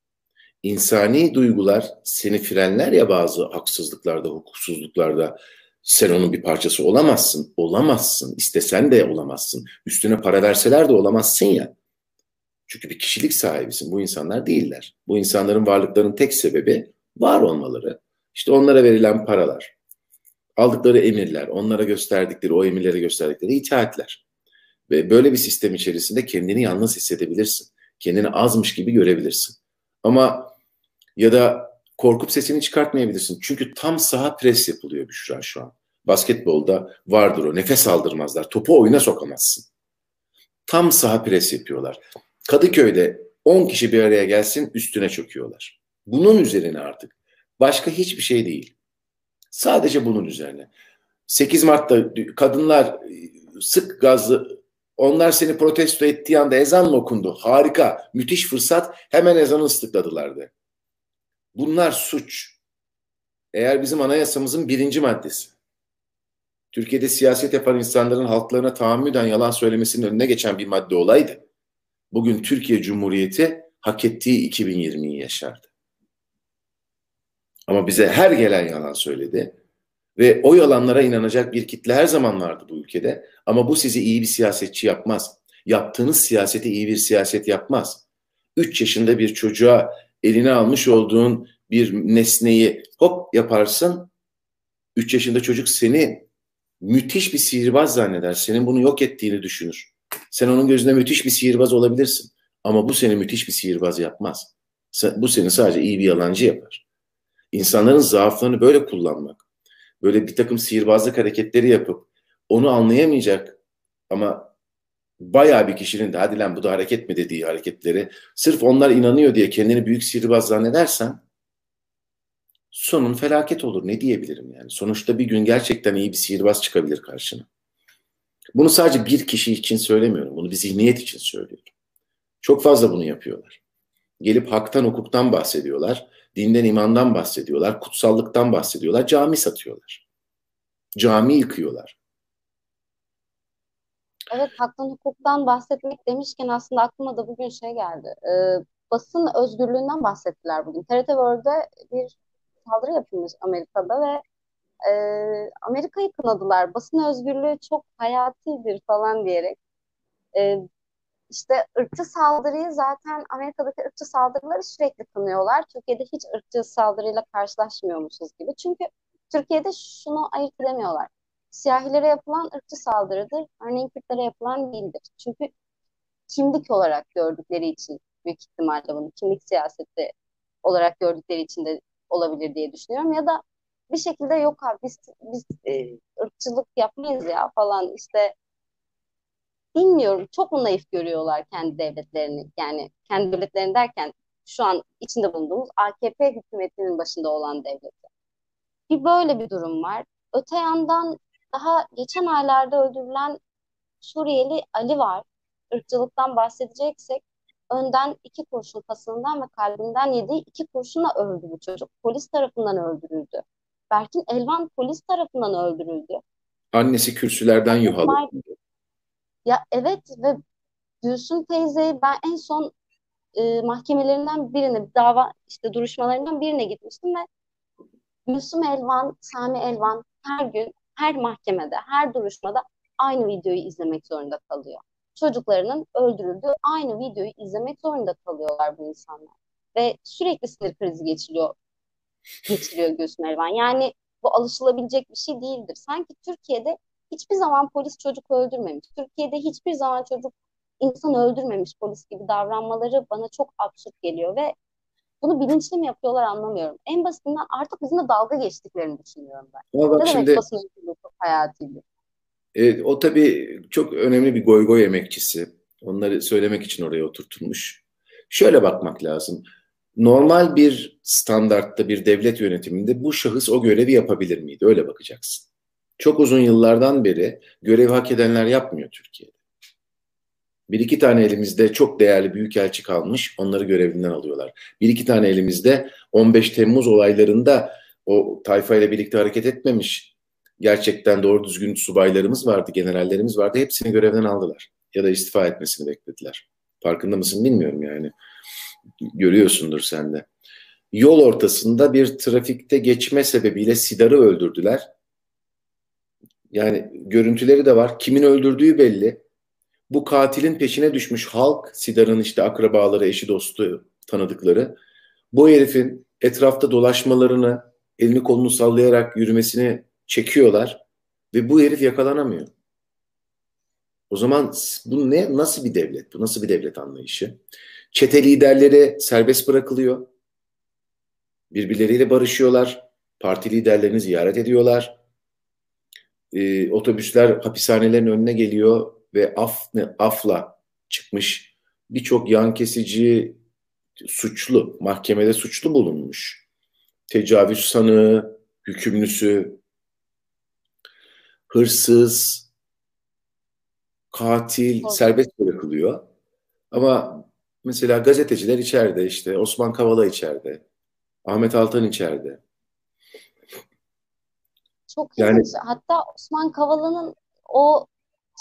İnsani duygular seni frenler ya bazı haksızlıklarda, hukuksuzluklarda, sen onun bir parçası olamazsın. Olamazsın. İstesen de olamazsın. Üstüne para verseler de olamazsın ya. Çünkü bir kişilik sahibisin. Bu insanlar değiller. Bu insanların varlıklarının tek sebebi var olmaları. İşte onlara verilen paralar, aldıkları emirler, onlara gösterdikleri, o emirlere gösterdikleri itaatler. Ve böyle bir sistem içerisinde kendini yalnız hissedebilirsin. Kendini azmış gibi görebilirsin. Ama ya da korkup sesini çıkartmayabilirsin. Çünkü tam saha pres yapılıyor Büşra şu an. Basketbolda vardır o. Nefes aldırmazlar. Topu oyuna sokamazsın. Tam saha pres yapıyorlar. Kadıköy'de 10 kişi bir araya gelsin üstüne çöküyorlar. Bunun üzerine artık. Başka hiçbir şey değil. Sadece bunun üzerine. 8 Mart'ta kadınlar sık gazlı onlar seni protesto ettiği anda ezan okundu? Harika, müthiş fırsat. Hemen ezanı ıslıkladılar de. Bunlar suç. Eğer bizim anayasamızın birinci maddesi. Türkiye'de siyaset yapan insanların halklarına tahammüden yalan söylemesinin önüne geçen bir madde olaydı. Bugün Türkiye Cumhuriyeti hak ettiği 2020'yi yaşardı. Ama bize her gelen yalan söyledi. Ve o yalanlara inanacak bir kitle her zaman vardı bu ülkede. Ama bu sizi iyi bir siyasetçi yapmaz. Yaptığınız siyaseti iyi bir siyaset yapmaz. 3 yaşında bir çocuğa eline almış olduğun bir nesneyi hop yaparsın. 3 yaşında çocuk seni müthiş bir sihirbaz zanneder. Senin bunu yok ettiğini düşünür. Sen onun gözünde müthiş bir sihirbaz olabilirsin. Ama bu seni müthiş bir sihirbaz yapmaz. Bu seni sadece iyi bir yalancı yapar. İnsanların zaaflarını böyle kullanmak, böyle bir takım sihirbazlık hareketleri yapıp onu anlayamayacak ama bayağı bir kişinin de hadi lan bu da hareket mi dediği hareketleri sırf onlar inanıyor diye kendini büyük sihirbaz zannedersen sonun felaket olur. Ne diyebilirim yani? Sonuçta bir gün gerçekten iyi bir sihirbaz çıkabilir karşına. Bunu sadece bir kişi için söylemiyorum. Bunu bir zihniyet için söylüyorum. Çok fazla bunu yapıyorlar. Gelip haktan hukuktan bahsediyorlar. Dinden imandan bahsediyorlar. Kutsallıktan bahsediyorlar. Cami satıyorlar. Cami yıkıyorlar. Evet, haktan hukuktan bahsetmek demişken aslında aklıma da bugün şey geldi. Ee, basın özgürlüğünden bahsettiler bugün. TRT World'de bir saldırı yapılmış Amerika'da ve e, Amerika'yı kınadılar. Basın özgürlüğü çok hayatidir falan diyerek. E, işte ırkçı saldırıyı zaten Amerika'daki ırkçı saldırıları sürekli kınıyorlar. Türkiye'de hiç ırkçı saldırıyla karşılaşmıyormuşuz gibi. Çünkü Türkiye'de şunu ayırt edemiyorlar. Siyahilere yapılan ırkçı saldırıdır. Örneğin Kürtlere yapılan değildir. Çünkü kimlik olarak gördükleri için büyük ihtimalle bunu kimlik siyaseti olarak gördükleri için de olabilir diye düşünüyorum. Ya da bir şekilde yok abi biz, biz e, ırkçılık yapmayız ya falan işte bilmiyorum çok mu naif görüyorlar kendi devletlerini yani kendi devletlerini derken şu an içinde bulunduğumuz AKP hükümetinin başında olan devleti. Bir böyle bir durum var. Öte yandan daha geçen aylarda öldürülen Suriyeli Ali var. Irkçılıktan bahsedeceksek önden iki kurşun kasığından ve kalbinden yediği iki kurşunla öldü bu çocuk. Polis tarafından öldürüldü. Berkin Elvan polis tarafından öldürüldü. Annesi kürsülerden yuhalı. Ya evet ve Gülsüm teyzeyi ben en son e, mahkemelerinden birine, dava işte duruşmalarından birine gitmiştim ve Gülsüm Elvan, Sami Elvan her gün, her mahkemede, her duruşmada aynı videoyu izlemek zorunda kalıyor. Çocuklarının öldürüldüğü aynı videoyu izlemek zorunda kalıyorlar bu insanlar. Ve sürekli sinir krizi geçiriyor, geçiriyor Gülsüm Elvan. Yani bu alışılabilecek bir şey değildir. Sanki Türkiye'de hiçbir zaman polis çocuk öldürmemiş. Türkiye'de hiçbir zaman çocuk insan öldürmemiş polis gibi davranmaları bana çok absürt geliyor ve bunu bilinçli mi yapıyorlar anlamıyorum. En basitinden artık bizimle dalga geçtiklerini düşünüyorum ben. Ama bak ne şimdi, demek basın özgürlüğü çok hayatiydi? E, o tabii çok önemli bir goy goy emekçisi. Onları söylemek için oraya oturtulmuş. Şöyle bakmak lazım. Normal bir standartta bir devlet yönetiminde bu şahıs o görevi yapabilir miydi? Öyle bakacaksın. Çok uzun yıllardan beri görev hak edenler yapmıyor Türkiye'de. Bir iki tane elimizde çok değerli büyükelçi kalmış, onları görevinden alıyorlar. Bir iki tane elimizde 15 Temmuz olaylarında o tayfa ile birlikte hareket etmemiş, gerçekten doğru düzgün subaylarımız vardı, generallerimiz vardı. Hepsini görevden aldılar ya da istifa etmesini beklediler. Farkında mısın bilmiyorum yani. Görüyorsundur sen de. Yol ortasında bir trafikte geçme sebebiyle Sidar'ı öldürdüler. Yani görüntüleri de var. Kimin öldürdüğü belli. Bu katilin peşine düşmüş halk, Sidar'ın işte akrabaları, eşi, dostu, tanıdıkları. Bu herifin etrafta dolaşmalarını, elini kolunu sallayarak yürümesini çekiyorlar ve bu herif yakalanamıyor. O zaman bu ne nasıl bir devlet? Bu nasıl bir devlet anlayışı? Çete liderleri serbest bırakılıyor. Birbirleriyle barışıyorlar. Parti liderlerini ziyaret ediyorlar e, otobüsler hapishanelerin önüne geliyor ve af, afla çıkmış birçok yan kesici suçlu, mahkemede suçlu bulunmuş. Tecavüz sanığı, hükümlüsü, hırsız, katil evet. serbest bırakılıyor. Ama mesela gazeteciler içeride işte Osman Kavala içeride, Ahmet Altan içeride. Çok yani, ilginç. Hatta Osman Kavala'nın o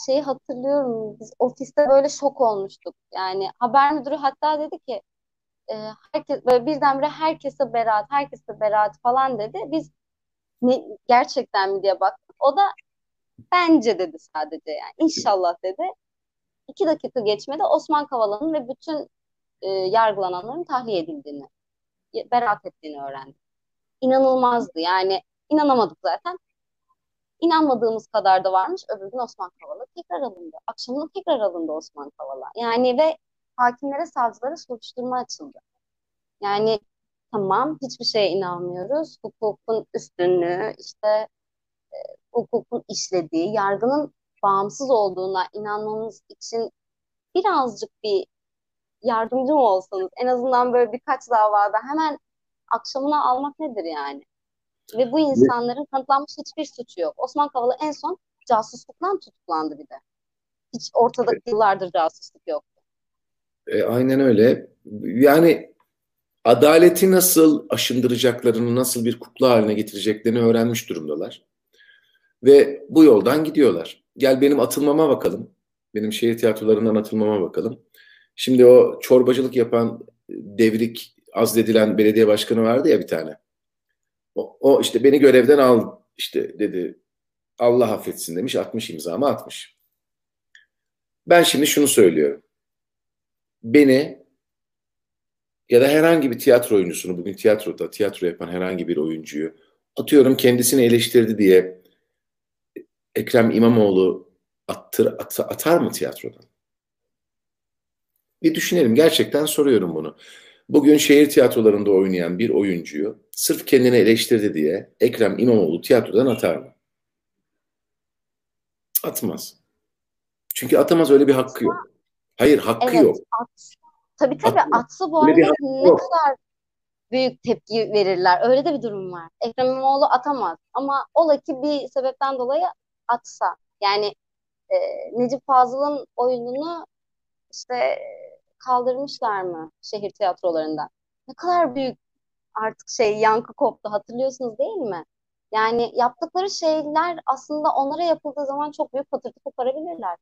şeyi hatırlıyorum. Biz ofiste böyle şok olmuştuk. Yani haber müdürü hatta dedi ki e, herkes böyle birdenbire herkese beraat, herkese beraat falan dedi. Biz ne, gerçekten mi diye baktık. O da bence dedi sadece yani. İnşallah dedi. İki dakika geçmedi Osman Kavala'nın ve bütün e, yargılananların tahliye edildiğini, beraat ettiğini öğrendik. İnanılmazdı yani inanamadık zaten. İnanmadığımız kadar da varmış. Öbür gün Osman Kavala tekrar alındı. Akşamına tekrar alındı Osman Kavala. Yani ve hakimlere, savcılara soruşturma açıldı. Yani tamam hiçbir şeye inanmıyoruz. Hukukun üstünlüğü, işte e, hukukun işlediği, yargının bağımsız olduğuna inanmamız için birazcık bir yardımcı mı olsanız en azından böyle birkaç davada hemen akşamına almak nedir yani? Ve bu insanların kanıtlanmış hiçbir suçu yok. Osman Kavala en son casusluktan tutuklandı bir de. Hiç ortada yıllardır casusluk yok. E, aynen öyle. Yani adaleti nasıl aşındıracaklarını, nasıl bir kukla haline getireceklerini öğrenmiş durumdalar. Ve bu yoldan gidiyorlar. Gel benim atılmama bakalım. Benim şehir tiyatrolarından atılmama bakalım. Şimdi o çorbacılık yapan devrik azledilen belediye başkanı vardı ya bir tane. O, o işte beni görevden al işte dedi Allah affetsin demiş atmış imzamı atmış. Ben şimdi şunu söylüyorum. Beni ya da herhangi bir tiyatro oyuncusunu bugün tiyatroda tiyatro yapan herhangi bir oyuncuyu atıyorum kendisini eleştirdi diye Ekrem İmamoğlu attır, at, atar mı tiyatrodan? Bir düşünelim. Gerçekten soruyorum bunu. Bugün şehir tiyatrolarında oynayan bir oyuncuyu sırf kendini eleştirdi diye Ekrem İmamoğlu tiyatrodan atar mı? Atmaz. Çünkü atamaz öyle bir hakkı yok. Hayır hakkı evet, yok. At. Tabii tabii At, atsa bu arada ne yok. kadar büyük tepki verirler. Öyle de bir durum var. Ekrem İmamoğlu atamaz. Ama ola ki bir sebepten dolayı atsa. Yani e, Necip Fazıl'ın oyununu işte kaldırmışlar mı şehir tiyatrolarında? Ne kadar büyük artık şey yankı koptu hatırlıyorsunuz değil mi? Yani yaptıkları şeyler aslında onlara yapıldığı zaman çok büyük patırtı koparabilirler.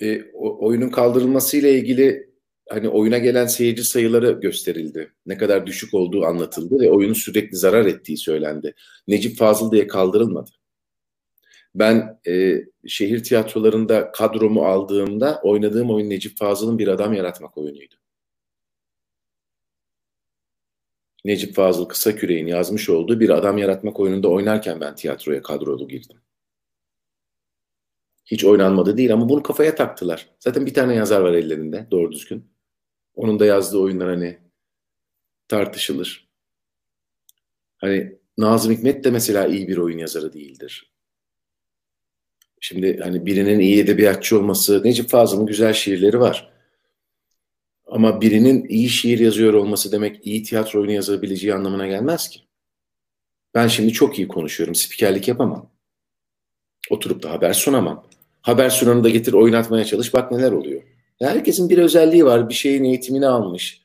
E, o, oyunun kaldırılmasıyla ilgili hani oyuna gelen seyirci sayıları gösterildi. Ne kadar düşük olduğu anlatıldı ve oyunun sürekli zarar ettiği söylendi. Necip Fazıl diye kaldırılmadı. Ben e, şehir tiyatrolarında kadromu aldığımda oynadığım oyun Necip Fazıl'ın bir adam yaratmak oyunuydu. Necip Fazıl Kısaküre'nin yazmış olduğu bir adam yaratmak oyununda oynarken ben tiyatroya kadrolu girdim. Hiç oynanmadı değil ama bunu kafaya taktılar. Zaten bir tane yazar var ellerinde doğru düzgün. Onun da yazdığı oyunlar hani tartışılır. Hani Nazım Hikmet de mesela iyi bir oyun yazarı değildir. Şimdi hani birinin iyi edebiyatçı olması, Necip Fazıl'ın güzel şiirleri var. Ama birinin iyi şiir yazıyor olması demek iyi tiyatro oyunu yazabileceği anlamına gelmez ki. Ben şimdi çok iyi konuşuyorum, spikerlik yapamam. Oturup da haber sunamam. Haber sunanı da getir oynatmaya çalış, bak neler oluyor. Herkesin bir özelliği var, bir şeyin eğitimini almış.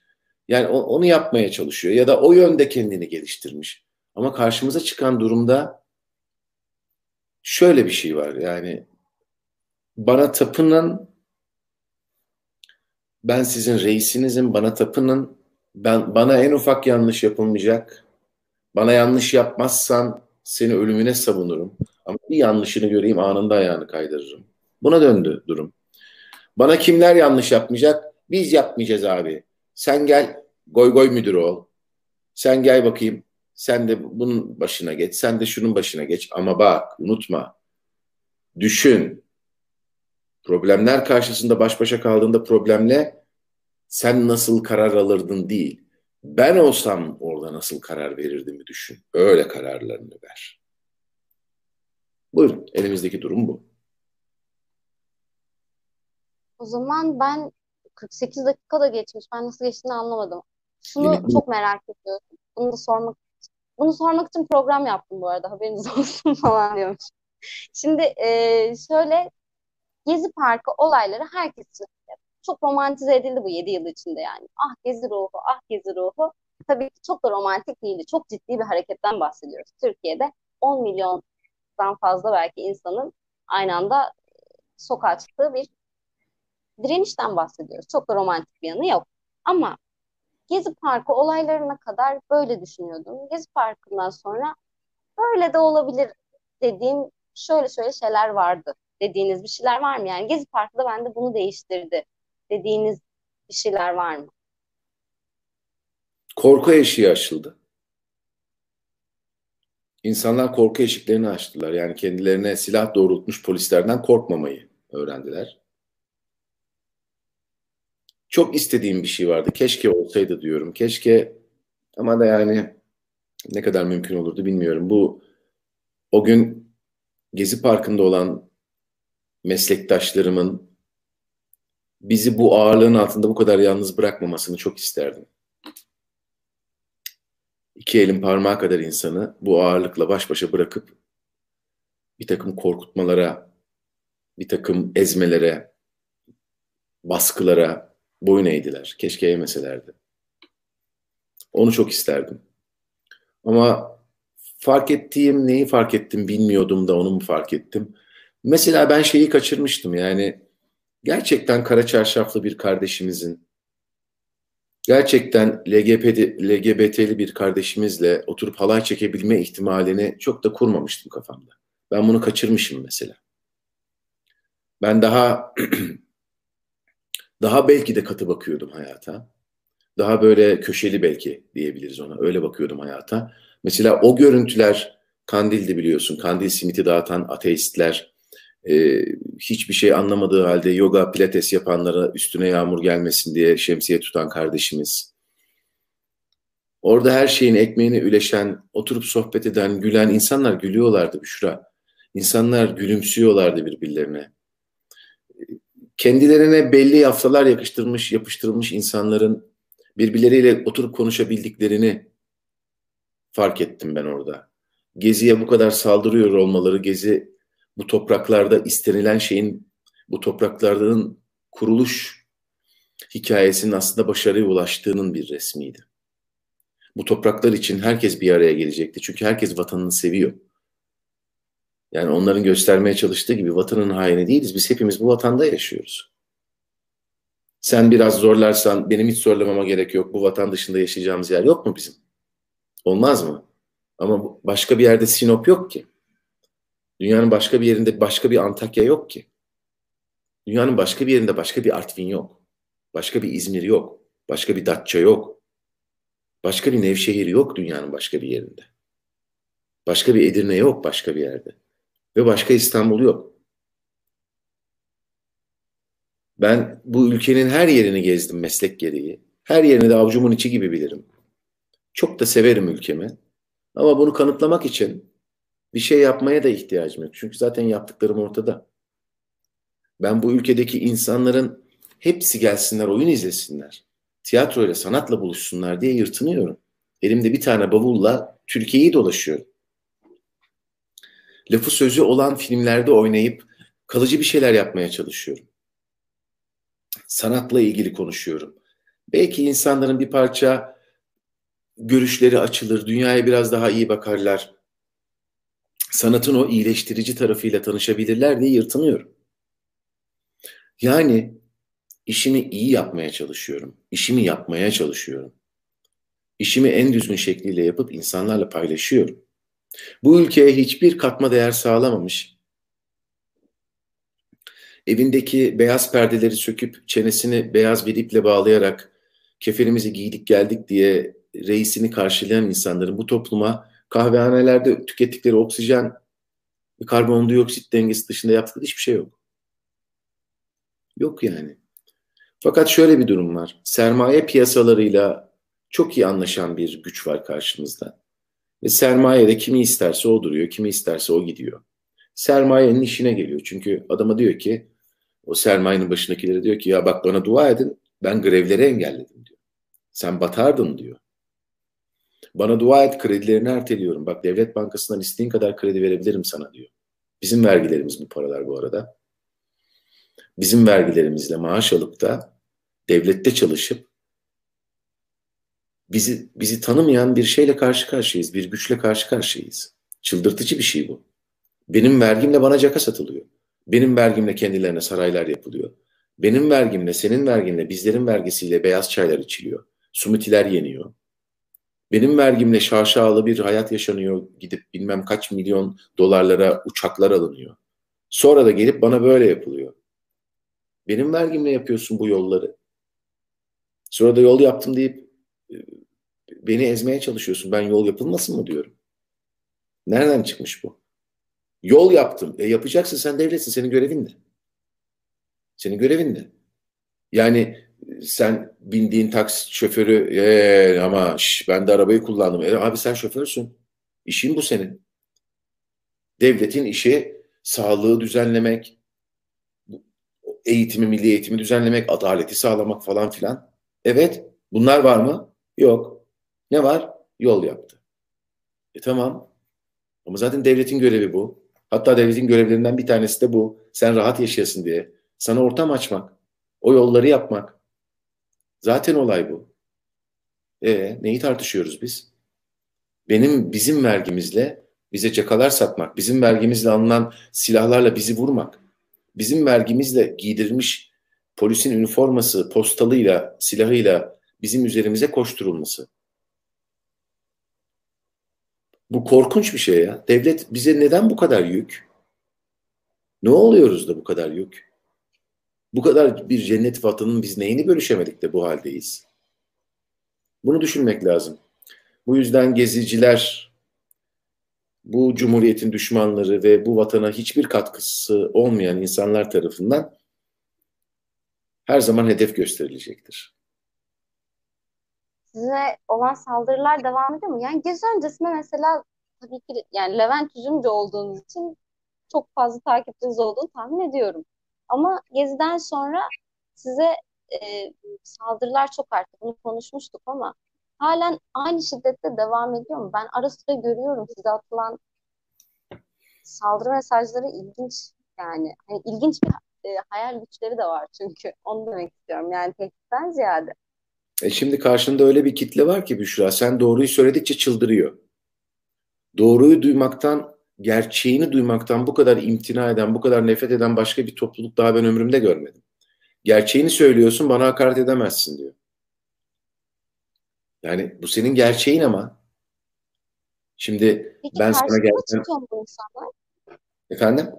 Yani onu yapmaya çalışıyor ya da o yönde kendini geliştirmiş. Ama karşımıza çıkan durumda şöyle bir şey var yani bana tapının ben sizin reisinizim bana tapının. Ben bana en ufak yanlış yapılmayacak. Bana yanlış yapmazsan seni ölümüne savunurum. Ama bir yanlışını göreyim anında ayağını kaydırırım. Buna döndü durum. Bana kimler yanlış yapmayacak? Biz yapmayacağız abi. Sen gel goy goy müdürü ol. Sen gel bakayım. Sen de bunun başına geç, sen de şunun başına geç. Ama bak unutma, düşün. Problemler karşısında baş başa kaldığında problemle sen nasıl karar alırdın değil. Ben olsam orada nasıl karar verirdim düşün. Öyle kararlarını ver. Buyurun, elimizdeki durum bu. O zaman ben 48 dakika da geçmiş. Ben nasıl geçtiğini anlamadım. Şunu Yine, çok merak ediyorum. Bunu da sormak bunu sormak için program yaptım bu arada haberiniz olsun falan diyormuş. Şimdi e, şöyle Gezi Parkı olayları herkes çok romantize edildi bu 7 yıl içinde yani. Ah Gezi ruhu, ah Gezi ruhu. Tabii ki çok da romantik değildi. Çok ciddi bir hareketten bahsediyoruz. Türkiye'de 10 milyondan fazla belki insanın aynı anda sokağa çıktığı bir direnişten bahsediyoruz. Çok da romantik bir yanı yok. Ama Gezi Parkı olaylarına kadar böyle düşünüyordum. Gezi Parkı'ndan sonra böyle de olabilir dediğim şöyle şöyle şeyler vardı dediğiniz bir şeyler var mı? Yani Gezi Parkı'da bende bunu değiştirdi dediğiniz bir şeyler var mı? Korku eşiği aşıldı. İnsanlar korku eşiklerini açtılar. Yani kendilerine silah doğrultmuş polislerden korkmamayı öğrendiler çok istediğim bir şey vardı. Keşke olsaydı diyorum. Keşke ama da yani ne kadar mümkün olurdu bilmiyorum. Bu o gün Gezi Parkı'nda olan meslektaşlarımın bizi bu ağırlığın altında bu kadar yalnız bırakmamasını çok isterdim. İki elin parmağı kadar insanı bu ağırlıkla baş başa bırakıp bir takım korkutmalara, bir takım ezmelere, baskılara boyun eğdiler. Keşke yemeselerdi. Onu çok isterdim. Ama fark ettiğim, neyi fark ettim bilmiyordum da onu mu fark ettim? Mesela ben şeyi kaçırmıştım yani gerçekten kara çarşaflı bir kardeşimizin gerçekten LGBT, LGBT'li bir kardeşimizle oturup halay çekebilme ihtimalini çok da kurmamıştım kafamda. Ben bunu kaçırmışım mesela. Ben daha daha belki de katı bakıyordum hayata. Daha böyle köşeli belki diyebiliriz ona. Öyle bakıyordum hayata. Mesela o görüntüler Kandil'di biliyorsun. Kandil simiti dağıtan ateistler, e, hiçbir şey anlamadığı halde yoga, pilates yapanlara üstüne yağmur gelmesin diye şemsiye tutan kardeşimiz. Orada her şeyin ekmeğine üleşen, oturup sohbet eden, gülen insanlar gülüyorlardı Büşra. İnsanlar gülümsüyorlardı birbirlerine. Kendilerine belli yaftalar yakıştırmış, yapıştırılmış insanların birbirleriyle oturup konuşabildiklerini fark ettim ben orada. Gezi'ye bu kadar saldırıyor olmaları, Gezi bu topraklarda istenilen şeyin, bu topraklardan kuruluş hikayesinin aslında başarıya ulaştığının bir resmiydi. Bu topraklar için herkes bir araya gelecekti. Çünkü herkes vatanını seviyor. Yani onların göstermeye çalıştığı gibi vatanın haini değiliz. Biz hepimiz bu vatanda yaşıyoruz. Sen biraz zorlarsan benim hiç zorlamama gerek yok. Bu vatan dışında yaşayacağımız yer yok mu bizim? Olmaz mı? Ama başka bir yerde Sinop yok ki. Dünyanın başka bir yerinde başka bir Antakya yok ki. Dünyanın başka bir yerinde başka bir Artvin yok. Başka bir İzmir yok. Başka bir Datça yok. Başka bir Nevşehir yok dünyanın başka bir yerinde. Başka bir Edirne yok başka bir yerde. Ve başka İstanbul yok. Ben bu ülkenin her yerini gezdim meslek gereği. Her yerini de avucumun içi gibi bilirim. Çok da severim ülkemi. Ama bunu kanıtlamak için bir şey yapmaya da ihtiyacım yok. Çünkü zaten yaptıklarım ortada. Ben bu ülkedeki insanların hepsi gelsinler oyun izlesinler. Tiyatroyla, sanatla buluşsunlar diye yırtınıyorum. Elimde bir tane bavulla Türkiye'yi dolaşıyorum. Lafı sözü olan filmlerde oynayıp kalıcı bir şeyler yapmaya çalışıyorum. Sanatla ilgili konuşuyorum. Belki insanların bir parça görüşleri açılır, dünyaya biraz daha iyi bakarlar. Sanatın o iyileştirici tarafıyla tanışabilirler diye yırtınıyorum. Yani işimi iyi yapmaya çalışıyorum. İşimi yapmaya çalışıyorum. İşimi en düzgün şekliyle yapıp insanlarla paylaşıyorum. Bu ülkeye hiçbir katma değer sağlamamış, evindeki beyaz perdeleri söküp çenesini beyaz bir iple bağlayarak keferimizi giydik geldik diye reisini karşılayan insanların bu topluma kahvehanelerde tükettikleri oksijen ve karbondioksit dengesi dışında yaptıkları hiçbir şey yok. Yok yani. Fakat şöyle bir durum var. Sermaye piyasalarıyla çok iyi anlaşan bir güç var karşımızda. Ve sermaye de kimi isterse o duruyor, kimi isterse o gidiyor. Sermayenin işine geliyor. Çünkü adama diyor ki, o sermayenin başındakileri diyor ki ya bak bana dua edin, ben grevleri engelledim diyor. Sen batardın diyor. Bana dua et kredilerini erteliyorum. Bak devlet bankasından istediğin kadar kredi verebilirim sana diyor. Bizim vergilerimiz bu paralar bu arada. Bizim vergilerimizle maaş alıp da devlette çalışıp bizi bizi tanımayan bir şeyle karşı karşıyayız. Bir güçle karşı karşıyayız. Çıldırtıcı bir şey bu. Benim vergimle bana caka satılıyor. Benim vergimle kendilerine saraylar yapılıyor. Benim vergimle, senin verginle, bizlerin vergisiyle beyaz çaylar içiliyor. Sumitiler yeniyor. Benim vergimle şaşalı bir hayat yaşanıyor. Gidip bilmem kaç milyon dolarlara uçaklar alınıyor. Sonra da gelip bana böyle yapılıyor. Benim vergimle yapıyorsun bu yolları. Sonra da yol yaptım deyip e, beni ezmeye çalışıyorsun. Ben yol yapılmasın mı diyorum. Nereden çıkmış bu? Yol yaptım. E yapacaksın sen devletsin. Senin görevin ne? Senin görevin ne? Yani sen bindiğin taksi şoförü ee, ama şş, ben de arabayı kullandım. E, abi sen şoförsün. İşin bu senin. Devletin işi sağlığı düzenlemek, eğitimi, milli eğitimi düzenlemek, adaleti sağlamak falan filan. Evet, bunlar var mı? Yok. Ne var? Yol yaptı. E tamam. Ama zaten devletin görevi bu. Hatta devletin görevlerinden bir tanesi de bu. Sen rahat yaşayasın diye. Sana ortam açmak. O yolları yapmak. Zaten olay bu. E neyi tartışıyoruz biz? Benim bizim vergimizle bize cakalar satmak, bizim vergimizle alınan silahlarla bizi vurmak, bizim vergimizle giydirilmiş polisin üniforması, postalıyla, silahıyla bizim üzerimize koşturulması. Bu korkunç bir şey ya. Devlet bize neden bu kadar yük? Ne oluyoruz da bu kadar yük? Bu kadar bir cennet vatanın biz neyini bölüşemedik de bu haldeyiz? Bunu düşünmek lazım. Bu yüzden geziciler, bu cumhuriyetin düşmanları ve bu vatana hiçbir katkısı olmayan insanlar tarafından her zaman hedef gösterilecektir. Size olan saldırılar devam ediyor mu? Yani gezi öncesinde mesela tabii ki yani Levent Üzümcü olduğunuz için çok fazla takipçiniz olduğunu tahmin ediyorum. Ama geziden sonra size e, saldırılar çok arttı. Bunu konuşmuştuk ama halen aynı şiddette devam ediyor mu? Ben ara sıra görüyorum size atılan saldırı mesajları ilginç yani. Hani ilginç bir e, hayal güçleri de var çünkü. Onu demek istiyorum. Yani tehditten ziyade. E şimdi karşında öyle bir kitle var ki Büşra. Sen doğruyu söyledikçe çıldırıyor. Doğruyu duymaktan, gerçeğini duymaktan bu kadar imtina eden, bu kadar nefret eden başka bir topluluk daha ben ömrümde görmedim. Gerçeğini söylüyorsun bana hakaret edemezsin diyor. Yani bu senin gerçeğin ama. Şimdi Peki ben sana gerçekten... çıkıyor mu insanlar? Efendim?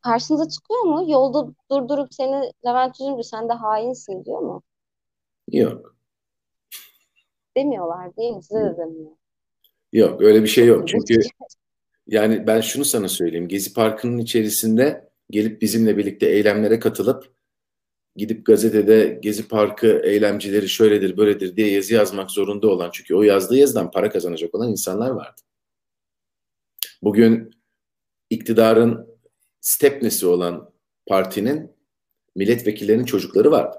Karşınıza çıkıyor mu? Yolda durdurup seni Levent Üzümcü sen de hainsin diyor mu? Yok. Demiyorlar değil mi? Size de demiyor. Yok öyle bir şey yok. Çünkü yani ben şunu sana söyleyeyim. Gezi Parkı'nın içerisinde gelip bizimle birlikte eylemlere katılıp gidip gazetede Gezi Parkı eylemcileri şöyledir böyledir diye yazı yazmak zorunda olan çünkü o yazdığı yazıdan para kazanacak olan insanlar vardı. Bugün iktidarın stepnesi olan partinin milletvekillerinin çocukları vardı.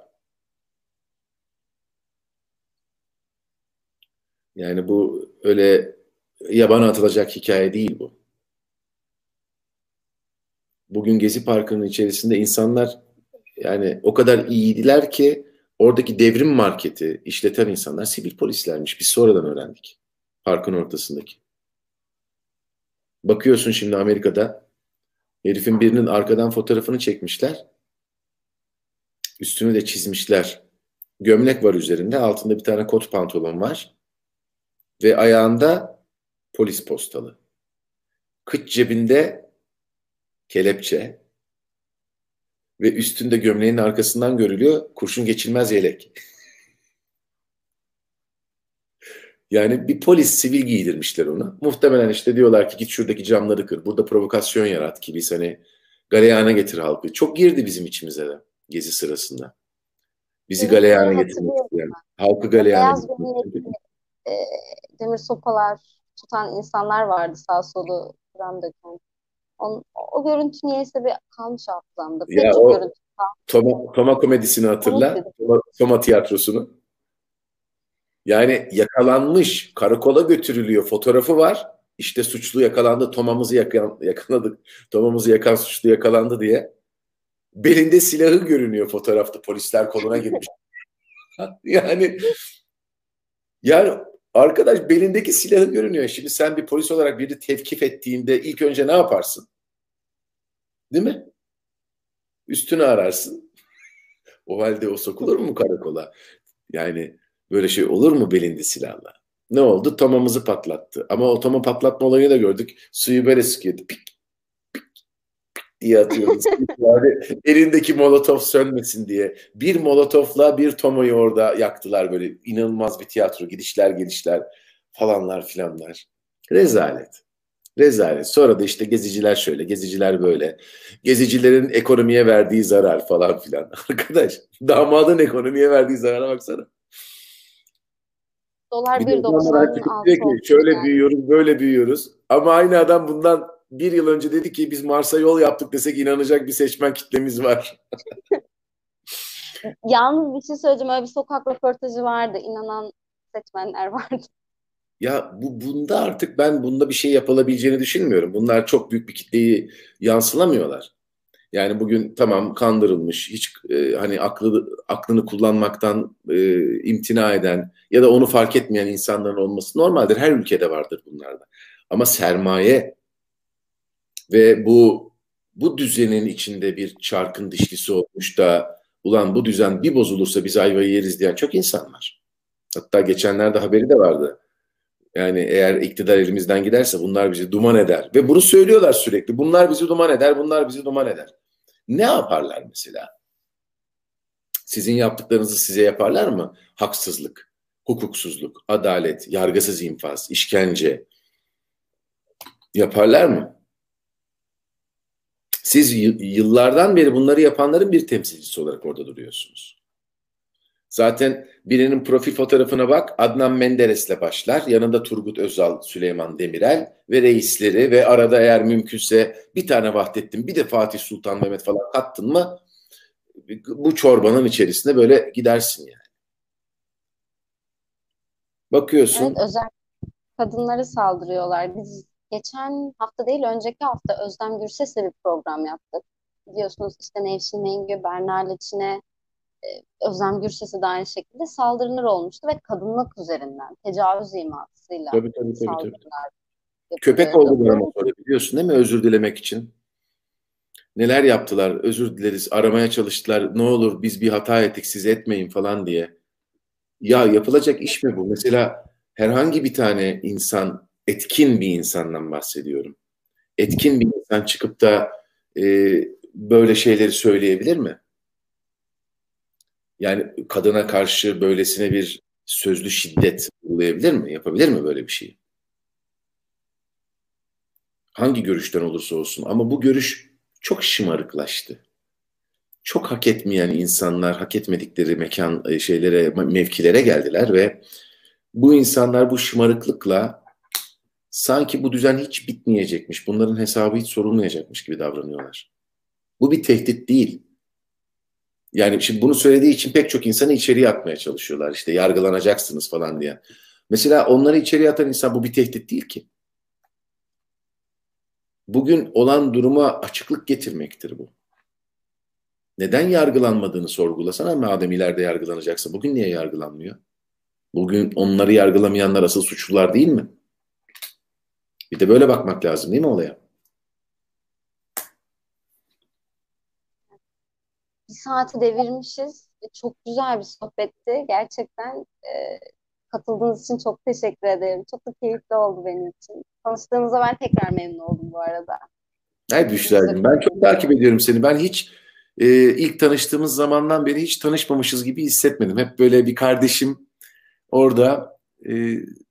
Yani bu öyle yabana atılacak hikaye değil bu. Bugün Gezi Parkı'nın içerisinde insanlar yani o kadar iyiydiler ki oradaki devrim marketi işleten insanlar sivil polislermiş. Biz sonradan öğrendik. Parkın ortasındaki. Bakıyorsun şimdi Amerika'da herifin birinin arkadan fotoğrafını çekmişler. Üstünü de çizmişler. Gömlek var üzerinde. Altında bir tane kot pantolon var. Ve ayağında polis postalı. Kıç cebinde kelepçe ve üstünde gömleğin arkasından görülüyor kurşun geçilmez yelek. Yani bir polis sivil giydirmişler onu. Muhtemelen işte diyorlar ki git şuradaki camları kır. Burada provokasyon yarat ki biz hani galeyana getir halkı. Çok girdi bizim içimize de gezi sırasında. Bizi evet, galeyana getirmek isteyen. Halkı galeyana getirmek e, demir sopalar tutan insanlar vardı sağ solu döken. On, o görüntü niyeyse bir kalmış hafızamda. Ya Pek o görüntü Toma, Toma komedisini hatırla. Toma, Toma tiyatrosunu. Yani yakalanmış, karakola götürülüyor. Fotoğrafı var. İşte suçlu yakalandı, Toma'mızı yakan, yakaladık. Toma'mızı yakan suçlu yakalandı diye. Belinde silahı görünüyor fotoğrafta. Polisler koluna girmiş. yani yani arkadaş belindeki silahı görünüyor. Şimdi sen bir polis olarak biri tevkif ettiğinde ilk önce ne yaparsın? Değil mi? Üstünü ararsın. O halde o sokulur mu karakola? Yani böyle şey olur mu belinde silahla? Ne oldu? Tomamızı patlattı. Ama o toma patlatma olayını da gördük. Suyu böyle sıkıyordu. Pik diye atıyordu. yani elindeki molotof sönmesin diye. Bir molotofla bir tomayı orada yaktılar böyle. inanılmaz bir tiyatro. Gidişler gelişler falanlar filanlar. Rezalet. Rezalet. Sonra da işte geziciler şöyle, geziciler böyle. Gezicilerin ekonomiye verdiği zarar falan filan. Arkadaş damadın ekonomiye verdiği zarara baksana. Dolar bir doksan ki şöyle yani. büyüyoruz, böyle büyüyoruz. Ama aynı adam bundan bir yıl önce dedi ki biz Mars'a yol yaptık desek inanacak bir seçmen kitlemiz var. Yalnız bir şey söyleyeceğim. Öyle bir sokak röportajı vardı. İnanan seçmenler vardı. Ya bu bunda artık ben bunda bir şey yapılabileceğini düşünmüyorum. Bunlar çok büyük bir kitleyi yansılamıyorlar. Yani bugün tamam kandırılmış, hiç e, hani aklı aklını kullanmaktan e, imtina eden ya da onu fark etmeyen insanların olması normaldir. Her ülkede vardır bunlarda. Ama sermaye ve bu bu düzenin içinde bir çarkın dişlisi olmuş da ulan bu düzen bir bozulursa biz ayvayı yeriz diyen çok insan var. Hatta geçenlerde haberi de vardı. Yani eğer iktidar elimizden giderse bunlar bizi duman eder. Ve bunu söylüyorlar sürekli. Bunlar bizi duman eder, bunlar bizi duman eder. Ne yaparlar mesela? Sizin yaptıklarınızı size yaparlar mı? Haksızlık, hukuksuzluk, adalet, yargısız infaz, işkence yaparlar mı? Siz yıllardan beri bunları yapanların bir temsilcisi olarak orada duruyorsunuz. Zaten birinin profil fotoğrafına bak Adnan Menderes'le başlar. Yanında Turgut Özal, Süleyman Demirel ve reisleri ve arada eğer mümkünse bir tane Vahdettin bir de Fatih Sultan Mehmet falan kattın mı bu çorbanın içerisinde böyle gidersin yani. Bakıyorsun. Evet özel kadınları saldırıyorlar. Biz geçen hafta değil önceki hafta Özlem Gürses'le bir program yaptık. Biliyorsunuz işte Nevşin Mengü, Berna Leçin'e e, Özlem Gürses'e de aynı şekilde saldırılar olmuştu ve kadınlık üzerinden tecavüz imasıyla tabii, tabii, tabii, tabii. Köpek oldular ama sonra biliyorsun değil mi özür dilemek için. Neler yaptılar özür dileriz aramaya çalıştılar ne olur biz bir hata ettik siz etmeyin falan diye. Ya yapılacak iş mi bu? Mesela herhangi bir tane insan etkin bir insandan bahsediyorum. Etkin bir insan çıkıp da e, böyle şeyleri söyleyebilir mi? Yani kadına karşı böylesine bir sözlü şiddet uygulayabilir mi? Yapabilir mi böyle bir şeyi? Hangi görüşten olursa olsun. Ama bu görüş çok şımarıklaştı. Çok hak etmeyen insanlar hak etmedikleri mekan e, şeylere, mevkilere geldiler ve bu insanlar bu şımarıklıkla sanki bu düzen hiç bitmeyecekmiş, bunların hesabı hiç sorulmayacakmış gibi davranıyorlar. Bu bir tehdit değil. Yani şimdi bunu söylediği için pek çok insanı içeriye atmaya çalışıyorlar işte yargılanacaksınız falan diye. Mesela onları içeriye atan insan bu bir tehdit değil ki. Bugün olan duruma açıklık getirmektir bu. Neden yargılanmadığını sorgulasana madem ileride yargılanacaksa bugün niye yargılanmıyor? Bugün onları yargılamayanlar asıl suçlular değil mi? Bir de böyle bakmak lazım değil mi olaya? bir saati devirmişiz. Çok güzel bir sohbetti. Gerçekten e, katıldığınız için çok teşekkür ederim. Çok da keyifli oldu benim için. Tanıştığımıza ben tekrar memnun oldum bu arada. Evet Büşra'cığım ben çok takip ediyorum seni. Ben hiç e, ilk tanıştığımız zamandan beri hiç tanışmamışız gibi hissetmedim. Hep böyle bir kardeşim orada e,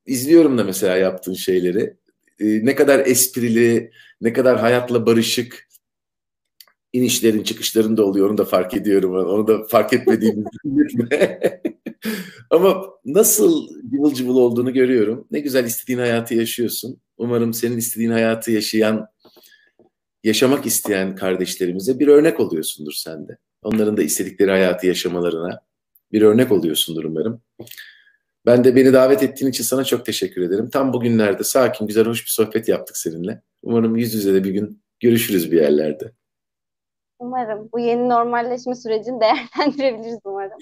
izliyorum da mesela yaptığın şeyleri. E, ne kadar esprili, ne kadar hayatla barışık, inişlerin çıkışların da oluyor. Onu da fark ediyorum. Onu da fark etmediğimi Ama nasıl cıvıl cıvıl olduğunu görüyorum. Ne güzel istediğin hayatı yaşıyorsun. Umarım senin istediğin hayatı yaşayan, yaşamak isteyen kardeşlerimize bir örnek oluyorsundur sen de. Onların da istedikleri hayatı yaşamalarına bir örnek oluyorsundur umarım. Ben de beni davet ettiğin için sana çok teşekkür ederim. Tam bugünlerde sakin, güzel, hoş bir sohbet yaptık seninle. Umarım yüz yüze de bir gün görüşürüz bir yerlerde. Umarım bu yeni normalleşme sürecini değerlendirebiliriz umarım.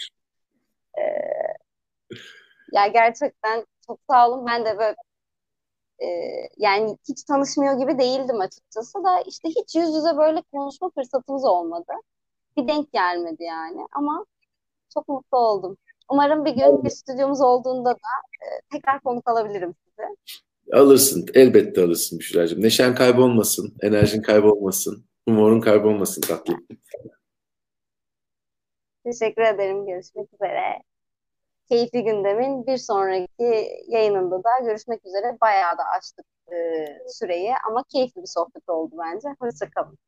Ee, ya gerçekten çok sağ olun. Ben de böyle e, yani hiç tanışmıyor gibi değildim açıkçası da işte hiç yüz yüze böyle konuşma fırsatımız olmadı. Bir denk gelmedi yani ama çok mutlu oldum. Umarım bir gün bir stüdyomuz olduğunda da e, tekrar konuk alabilirim sizi. Alırsın. Elbette alırsın Büşra'cığım. Neşen kaybolmasın. Enerjin kaybolmasın. Umurun kaybolmasın tatlım. Teşekkür ederim. Görüşmek üzere. Keyifli gündemin bir sonraki yayınında da görüşmek üzere. Bayağı da açtık e, süreyi ama keyifli bir sohbet oldu bence. Hoşçakalın.